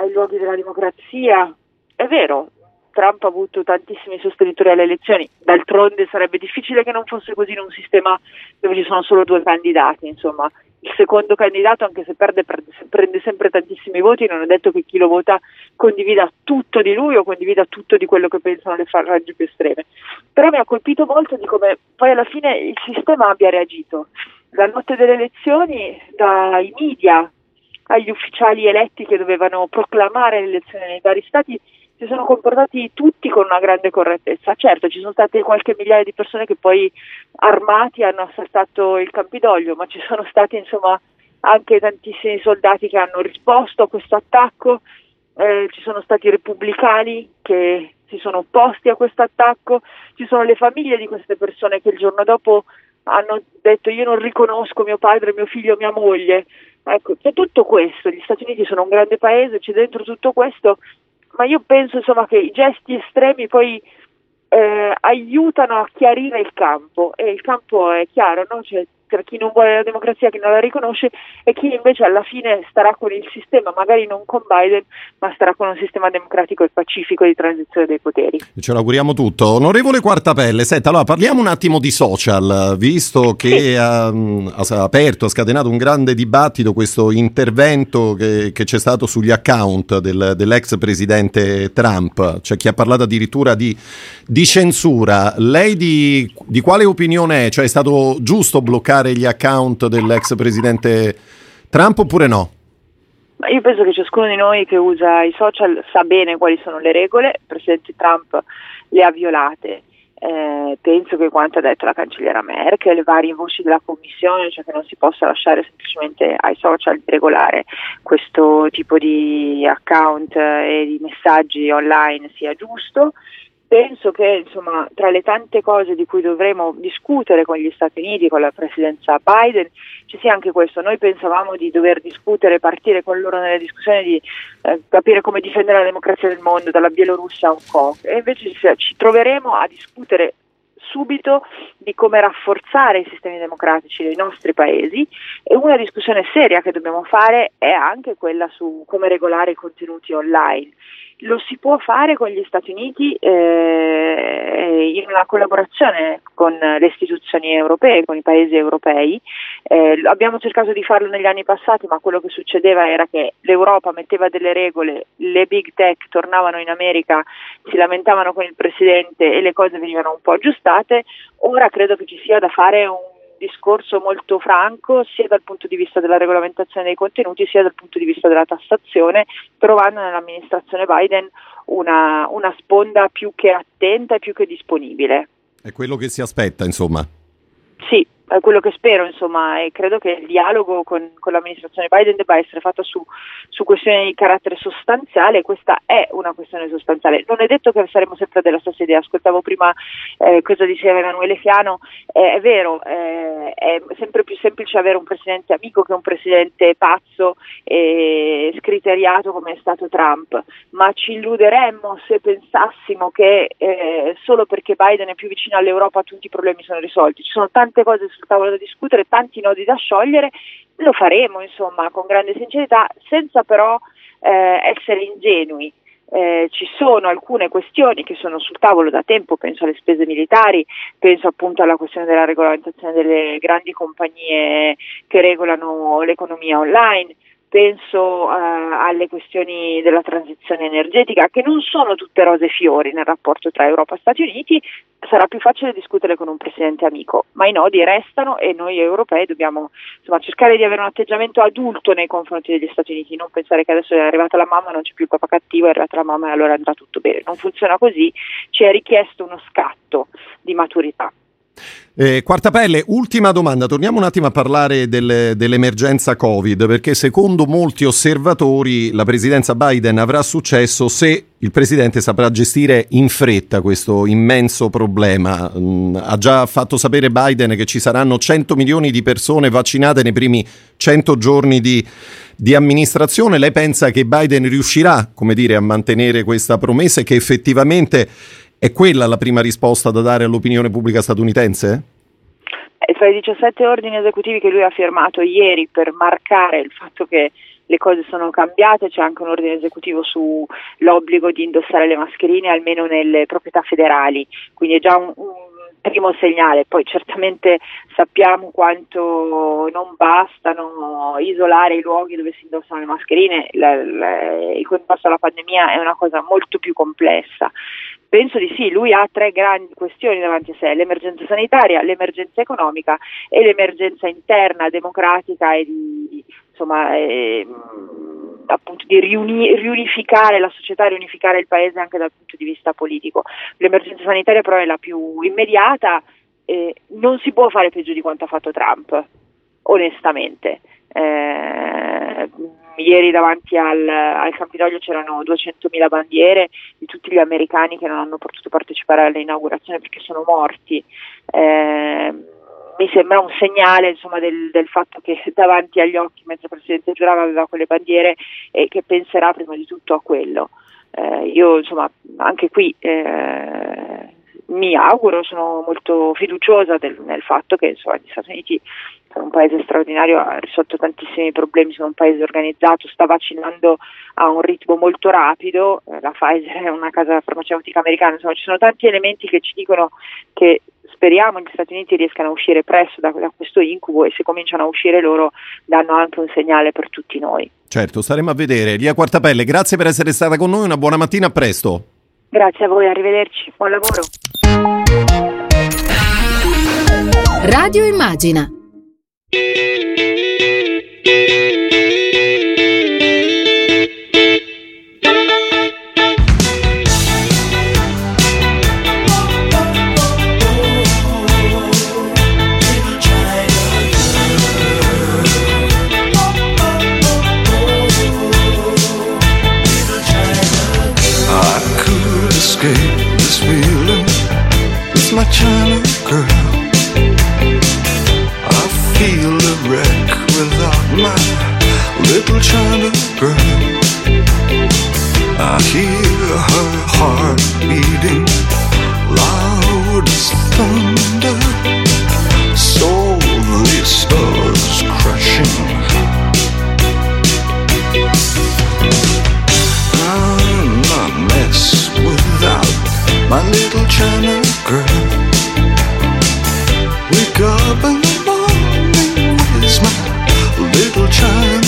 ai luoghi della democrazia, è vero, Trump ha avuto tantissimi sostenitori alle elezioni, d'altronde sarebbe difficile che non fosse così in un sistema dove ci sono solo due candidati, insomma, il secondo candidato, anche se perde, prende sempre tantissimi voti, non è detto che chi lo vota condivida tutto di lui o condivida tutto di quello che pensano le frange più estreme. Però mi ha colpito molto di come poi alla fine il sistema abbia reagito. La notte delle elezioni, dai media agli ufficiali eletti che dovevano proclamare le elezioni nei vari stati, si sono comportati tutti con una grande correttezza. Certo, ci sono state qualche migliaia di persone che poi armati hanno assaltato il Campidoglio, ma ci sono stati insomma anche tantissimi soldati che hanno risposto a questo attacco, eh, ci sono stati repubblicani che si sono opposti a questo attacco, ci sono le famiglie di queste persone che il giorno dopo hanno detto io non riconosco mio padre, mio figlio, mia moglie. Ecco, c'è tutto questo, gli Stati Uniti sono un grande paese, c'è dentro tutto questo ma io penso insomma, che i gesti estremi poi eh, aiutano a chiarire il campo e il campo è chiaro, no? cioè, tra chi non vuole la democrazia, chi non la riconosce e chi invece alla fine starà con il sistema, magari non con Biden, ma starà con un sistema democratico e pacifico di transizione dei poteri. Ce l'auguriamo tutto. Onorevole Quartapelle, senta, allora parliamo un attimo di social, visto che sì. ha, ha, aperto, ha scatenato un grande dibattito questo intervento che, che c'è stato sugli account del, dell'ex presidente Trump, c'è chi ha parlato addirittura di, di censura. Lei di, di quale opinione è? Cioè è stato giusto bloccare bloccare gli account dell'ex presidente Trump oppure no? Io penso che ciascuno di noi che usa i social sa bene quali sono le regole, il Presidente Trump le ha violate. Eh, penso che quanto ha detto la cancelliera Merkel, le varie voci della Commissione, cioè che non si possa lasciare semplicemente ai social di regolare questo tipo di account e di messaggi online sia giusto penso che insomma, tra le tante cose di cui dovremo discutere con gli Stati Uniti, con la presidenza Biden, ci sia anche questo. Noi pensavamo di dover discutere, partire con loro nelle discussioni di eh, capire come difendere la democrazia del mondo, dalla Bielorussia a Hong Kong, e invece ci troveremo a discutere subito di come rafforzare i sistemi democratici dei nostri paesi. E una discussione seria che dobbiamo fare è anche quella su come regolare i contenuti online lo si può fare con gli Stati Uniti eh, in una collaborazione con le istituzioni europee, con i paesi europei. Eh, abbiamo cercato di farlo negli anni passati, ma quello che succedeva era che l'Europa metteva delle regole, le big tech tornavano in America, si lamentavano con il Presidente e le cose venivano un po' aggiustate. Ora credo che ci sia da fare un discorso molto franco sia dal punto di vista della regolamentazione dei contenuti sia dal punto di vista della tassazione, trovando nell'amministrazione Biden una, una sponda più che attenta e più che disponibile. È quello che si aspetta, insomma. Quello che spero, insomma, e credo che il dialogo con, con l'amministrazione Biden debba essere fatto su, su, questioni di carattere sostanziale, questa è una questione sostanziale. Non è detto che saremo sempre della stessa idea, ascoltavo prima eh, cosa diceva Emanuele Fiano, eh, è vero, eh, è sempre più semplice avere un presidente amico che un presidente pazzo e scriteriato come è stato Trump, ma ci illuderemmo se pensassimo che eh, solo perché Biden è più vicino all'Europa tutti i problemi sono risolti. Ci sono tante cose tavolo da discutere, tanti nodi da sciogliere, lo faremo insomma con grande sincerità, senza però eh, essere ingenui. Eh, ci sono alcune questioni che sono sul tavolo da tempo, penso alle spese militari, penso appunto alla questione della regolamentazione delle grandi compagnie che regolano l'economia online, penso eh, alle questioni della transizione energetica, che non sono tutte rose e fiori nel rapporto tra Europa e Stati Uniti, sarà più facile discutere con un presidente amico, ma i nodi restano e noi europei dobbiamo insomma, cercare di avere un atteggiamento adulto nei confronti degli Stati Uniti, non pensare che adesso è arrivata la mamma, non c'è più il papà cattivo, è arrivata la mamma e allora andrà tutto bene. Non funziona così, ci è richiesto uno scatto di maturità. Eh, Quartapelle, ultima domanda, torniamo un attimo a parlare del, dell'emergenza Covid, perché secondo molti osservatori la presidenza Biden avrà successo se il presidente saprà gestire in fretta questo immenso problema. Mm, ha già fatto sapere Biden che ci saranno 100 milioni di persone vaccinate nei primi 100 giorni di, di amministrazione. Lei pensa che Biden riuscirà, come dire, a mantenere questa promessa e che effettivamente è quella la prima risposta da dare all'opinione pubblica statunitense? Tra i 17 ordini esecutivi che lui ha firmato ieri per marcare il fatto che le cose sono cambiate, c'è anche un ordine esecutivo sull'obbligo di indossare le mascherine almeno nelle proprietà federali, quindi è già un, un primo segnale, poi certamente sappiamo quanto non bastano isolare i luoghi dove si indossano le mascherine, la, la, il contrasto alla pandemia è una cosa molto più complessa. Penso di sì, lui ha tre grandi questioni davanti a sé, l'emergenza sanitaria, l'emergenza economica e l'emergenza interna, democratica e di, insomma, eh, appunto di riuni- riunificare la società, riunificare il paese anche dal punto di vista politico. L'emergenza sanitaria però è la più immediata, eh, non si può fare peggio di quanto ha fatto Trump, onestamente. Eh, ieri davanti al, al Campidoglio c'erano 200.000 bandiere di tutti gli americani che non hanno potuto partecipare all'inaugurazione perché sono morti. Eh, mi sembra un segnale insomma, del, del, fatto che davanti agli occhi, mentre il Presidente giurava, aveva quelle bandiere e che penserà prima di tutto a quello. Eh, io insomma anche qui eh, mi auguro, sono molto fiduciosa del, nel fatto che insomma, gli Stati Uniti sono un paese straordinario, ha risolto tantissimi problemi, sono un paese organizzato, sta vaccinando a un ritmo molto rapido, eh, la Pfizer è una casa farmaceutica americana, insomma ci sono tanti elementi che ci dicono che speriamo gli Stati Uniti riescano a uscire presto da, da questo incubo e se cominciano a uscire loro danno anche un segnale per tutti noi. Certo, staremo a vedere. Lia Quartapelle, grazie per essere stata con noi, una buona mattina, a presto. Grazie a voi, arrivederci, buon lavoro. Radio Immagina China girl. I hear her heart beating loud as thunder. So the stars crashing. I'm a mess without my little China girl. Wake up in the morning with my little China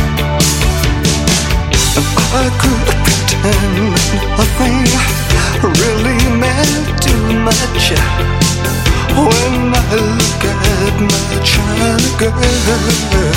I could pretend really meant too much. When I look at my China girl.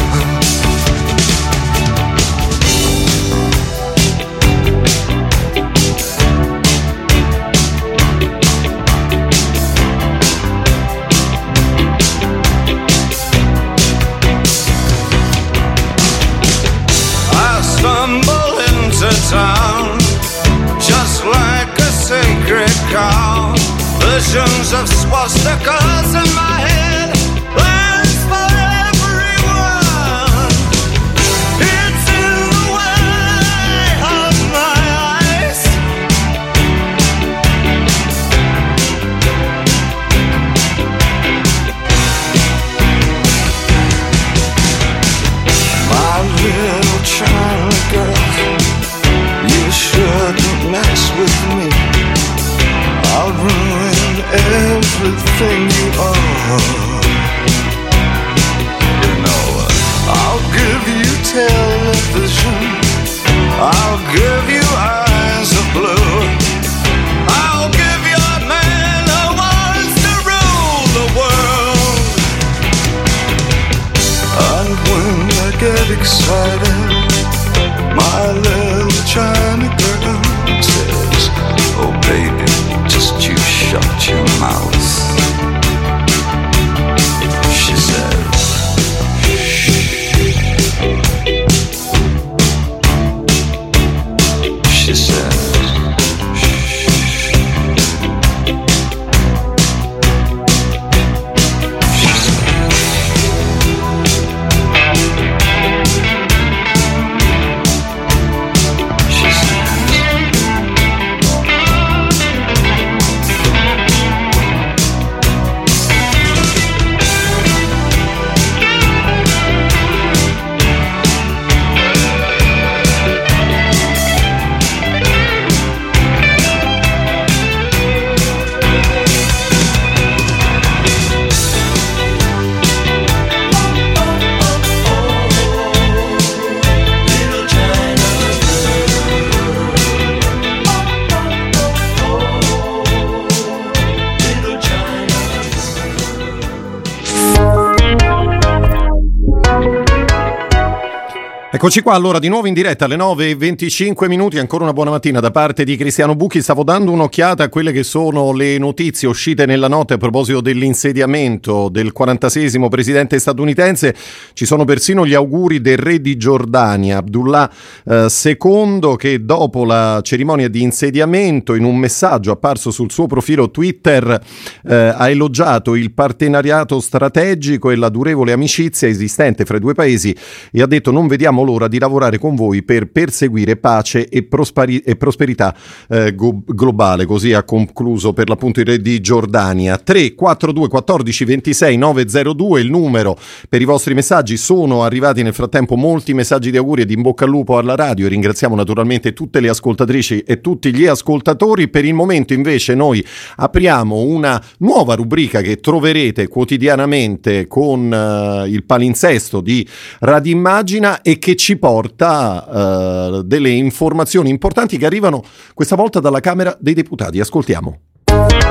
Eccoci qua allora di nuovo in diretta alle 9.25 minuti, ancora una buona mattina da parte di Cristiano Bucchi, stavo dando un'occhiata a quelle che sono le notizie uscite nella notte a proposito dell'insediamento del 46esimo presidente statunitense, ci sono persino gli auguri del re di Giordania, Abdullah eh, II, che dopo la cerimonia di insediamento in un messaggio apparso sul suo profilo Twitter eh, ha elogiato il partenariato strategico e la durevole amicizia esistente fra i due paesi e ha detto non vediamo l'ora di lavorare con voi per perseguire pace e, prosperi- e prosperità eh, go- globale. Così ha concluso per l'appunto il re di Giordania. 342 14 26 902 il numero per i vostri messaggi. Sono arrivati nel frattempo molti messaggi di auguri e di in bocca al lupo alla radio. Ringraziamo naturalmente tutte le ascoltatrici e tutti gli ascoltatori. Per il momento invece noi apriamo una nuova rubrica che troverete quotidianamente con uh, il palinsesto di Radimmagina e che ci porta uh, delle informazioni importanti che arrivano questa volta dalla Camera dei Deputati. Ascoltiamo.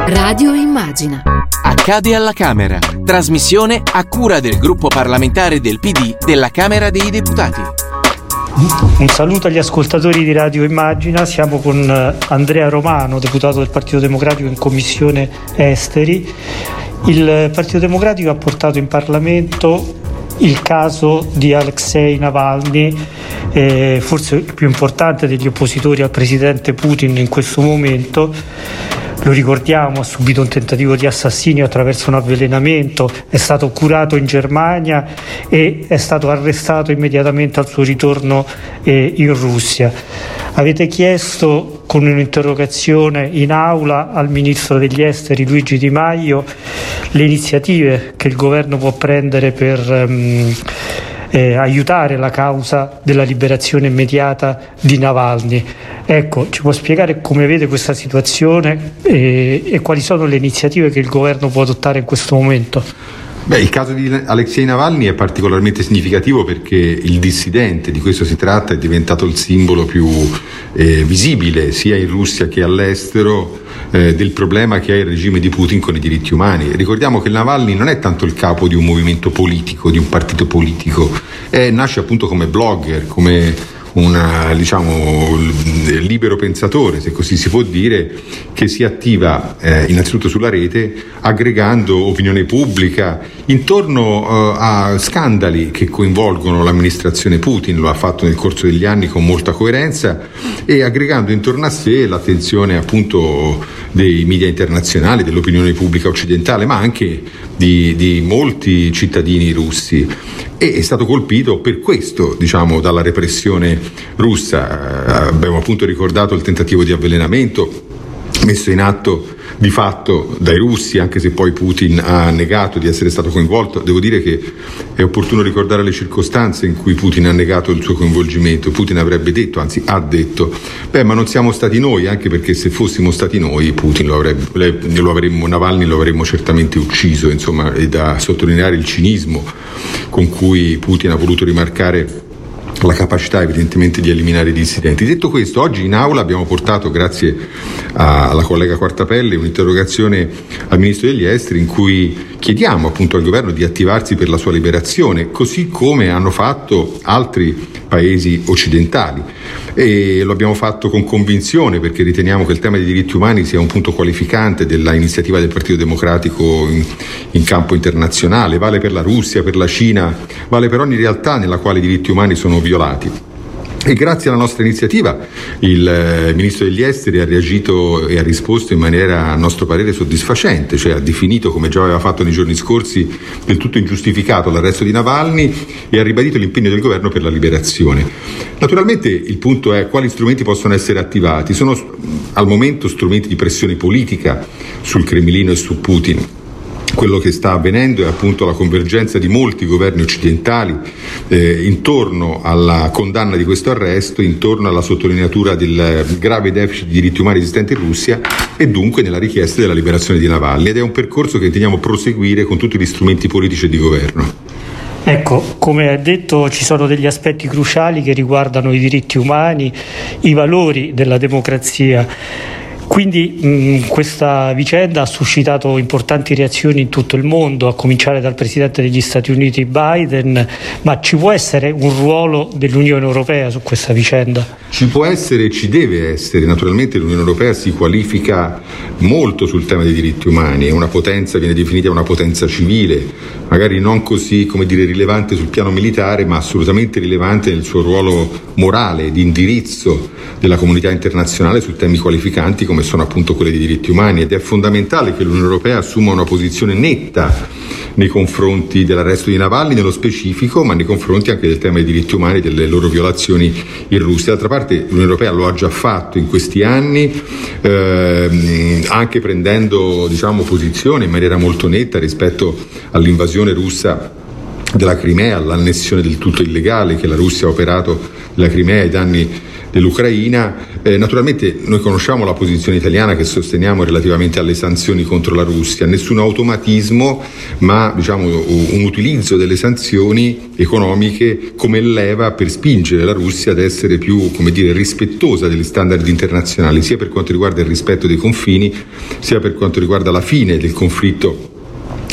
Radio Immagina. Accade alla Camera. Trasmissione a cura del gruppo parlamentare del PD della Camera dei Deputati. Un saluto agli ascoltatori di Radio Immagina, siamo con eh, Andrea Romano, deputato del Partito Democratico in Commissione Esteri. Il Partito Democratico ha portato in Parlamento il caso di Alexei Navalny, eh, forse il più importante degli oppositori al presidente Putin in questo momento lo ricordiamo, ha subito un tentativo di assassinio attraverso un avvelenamento, è stato curato in Germania e è stato arrestato immediatamente al suo ritorno eh, in Russia. Avete chiesto con un'interrogazione in aula al Ministro degli Esteri Luigi Di Maio le iniziative che il governo può prendere per ehm, eh, aiutare la causa della liberazione immediata di Navalny. Ecco, ci può spiegare come vede questa situazione e, e quali sono le iniziative che il governo può adottare in questo momento? Beh, il caso di Alexei Navalny è particolarmente significativo perché il dissidente, di questo si tratta, è diventato il simbolo più eh, visibile sia in Russia che all'estero eh, del problema che ha il regime di Putin con i diritti umani. Ricordiamo che Navalny non è tanto il capo di un movimento politico, di un partito politico, è, nasce appunto come blogger, come un diciamo, libero pensatore, se così si può dire, che si attiva eh, innanzitutto sulla rete aggregando opinione pubblica intorno eh, a scandali che coinvolgono l'amministrazione Putin, lo ha fatto nel corso degli anni con molta coerenza e aggregando intorno a sé l'attenzione appunto dei media internazionali, dell'opinione pubblica occidentale, ma anche di, di molti cittadini russi e è stato colpito per questo diciamo, dalla repressione russa. Eh, abbiamo appunto ricordato il tentativo di avvelenamento messo in atto di fatto dai russi, anche se poi Putin ha negato di essere stato coinvolto. Devo dire che è opportuno ricordare le circostanze in cui Putin ha negato il suo coinvolgimento. Putin avrebbe detto, anzi ha detto, beh ma non siamo stati noi, anche perché se fossimo stati noi Putin lo, avrebbe, lo avremmo, Navalny lo avremmo certamente ucciso, insomma è da sottolineare il cinismo con cui Putin ha voluto rimarcare la capacità evidentemente di eliminare i dissidenti. Detto questo, oggi in aula abbiamo portato, grazie alla collega Quartapelle, un'interrogazione al Ministro degli Esteri in cui chiediamo appunto al governo di attivarsi per la sua liberazione, così come hanno fatto altri paesi occidentali e lo abbiamo fatto con convinzione perché riteniamo che il tema dei diritti umani sia un punto qualificante dell'iniziativa del Partito Democratico in, in campo internazionale, vale per la Russia, per la Cina, vale per ogni realtà nella quale i diritti umani sono violati. E grazie alla nostra iniziativa il eh, Ministro degli Esteri ha reagito e ha risposto in maniera a nostro parere soddisfacente, cioè ha definito, come già aveva fatto nei giorni scorsi, del tutto ingiustificato l'arresto di Navalny e ha ribadito l'impegno del governo per la liberazione. Naturalmente il punto è quali strumenti possono essere attivati. Sono al momento strumenti di pressione politica sul Cremlino e su Putin quello che sta avvenendo è appunto la convergenza di molti governi occidentali eh, intorno alla condanna di questo arresto, intorno alla sottolineatura del grave deficit di diritti umani esistente in Russia e dunque nella richiesta della liberazione di Navalny ed è un percorso che intendiamo proseguire con tutti gli strumenti politici e di governo. Ecco, come ha detto, ci sono degli aspetti cruciali che riguardano i diritti umani, i valori della democrazia. Quindi mh, questa vicenda ha suscitato importanti reazioni in tutto il mondo, a cominciare dal Presidente degli Stati Uniti Biden, ma ci può essere un ruolo dell'Unione Europea su questa vicenda? Ci può essere e ci deve essere, naturalmente l'Unione Europea si qualifica molto sul tema dei diritti umani, è una potenza, viene definita una potenza civile, magari non così dire, rilevante sul piano militare, ma assolutamente rilevante nel suo ruolo morale, di indirizzo della comunità internazionale su temi qualificanti come sono appunto quelli dei diritti umani ed è fondamentale che l'Unione Europea assuma una posizione netta nei confronti dell'arresto di Navalny nello specifico, ma nei confronti anche del tema dei diritti umani e delle loro violazioni in Russia. D'altra parte l'Unione Europea lo ha già fatto in questi anni, ehm, anche prendendo diciamo, posizione in maniera molto netta rispetto all'invasione russa della Crimea, all'annessione del tutto illegale che la Russia ha operato della Crimea ai danni dell'Ucraina. Eh, naturalmente noi conosciamo la posizione italiana che sosteniamo relativamente alle sanzioni contro la Russia, nessun automatismo, ma diciamo, un utilizzo delle sanzioni economiche come leva per spingere la Russia ad essere più dire, rispettosa degli standard internazionali, sia per quanto riguarda il rispetto dei confini, sia per quanto riguarda la fine del conflitto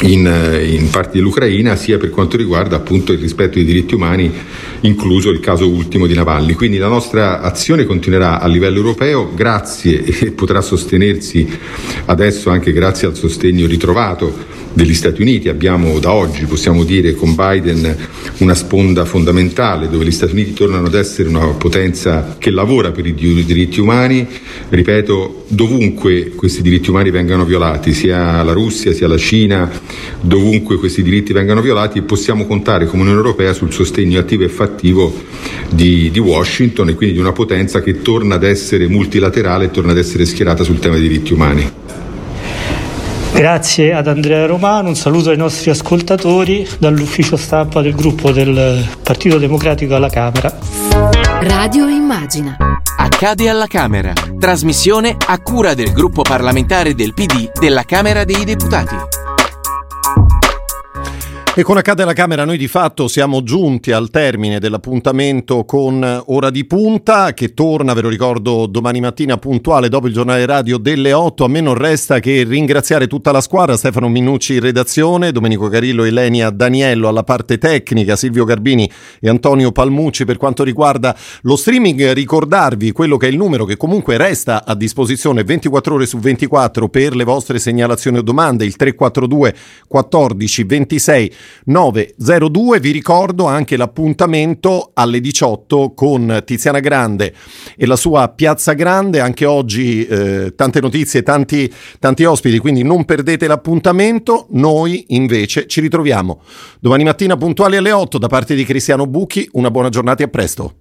in, in, parti dell'Ucraina, sia per quanto riguarda appunto il rispetto dei diritti umani, incluso il caso ultimo di Navalny. Quindi la nostra azione continuerà a livello europeo, grazie e potrà sostenersi adesso anche grazie al sostegno ritrovato degli Stati Uniti. Abbiamo da oggi, possiamo dire, con Biden una sponda fondamentale dove gli Stati Uniti tornano ad essere una potenza che lavora per i diritti umani, ripeto, dovunque questi diritti umani vengano violati, sia la Russia sia la Cina, dovunque questi diritti vengano violati, possiamo contare come Unione Europea sul sostegno attivo e fattivo di, di Washington e quindi di una potenza che torna ad essere multilaterale e torna ad essere schierata sul tema dei diritti umani. Grazie ad Andrea Romano, un saluto ai nostri ascoltatori dall'ufficio stampa del gruppo del Partito Democratico alla Camera. Radio Immagina. Accade alla Camera. Trasmissione a cura del gruppo parlamentare del PD della Camera dei Deputati. E con Accade alla Camera noi di fatto siamo giunti al termine dell'appuntamento con Ora di Punta che torna, ve lo ricordo, domani mattina puntuale dopo il giornale radio delle 8. A me non resta che ringraziare tutta la squadra, Stefano Minucci in redazione, Domenico Carillo, Elenia Daniello alla parte tecnica, Silvio Garbini e Antonio Palmucci per quanto riguarda lo streaming. Ricordarvi quello che è il numero che comunque resta a disposizione 24 ore su 24 per le vostre segnalazioni o domande, il 342 14 26 902. Vi ricordo anche l'appuntamento alle 18 con Tiziana Grande e la sua Piazza Grande. Anche oggi eh, tante notizie, tanti, tanti ospiti, quindi non perdete l'appuntamento. Noi invece ci ritroviamo domani mattina puntuali alle 8 da parte di Cristiano Bucchi. Una buona giornata e a presto.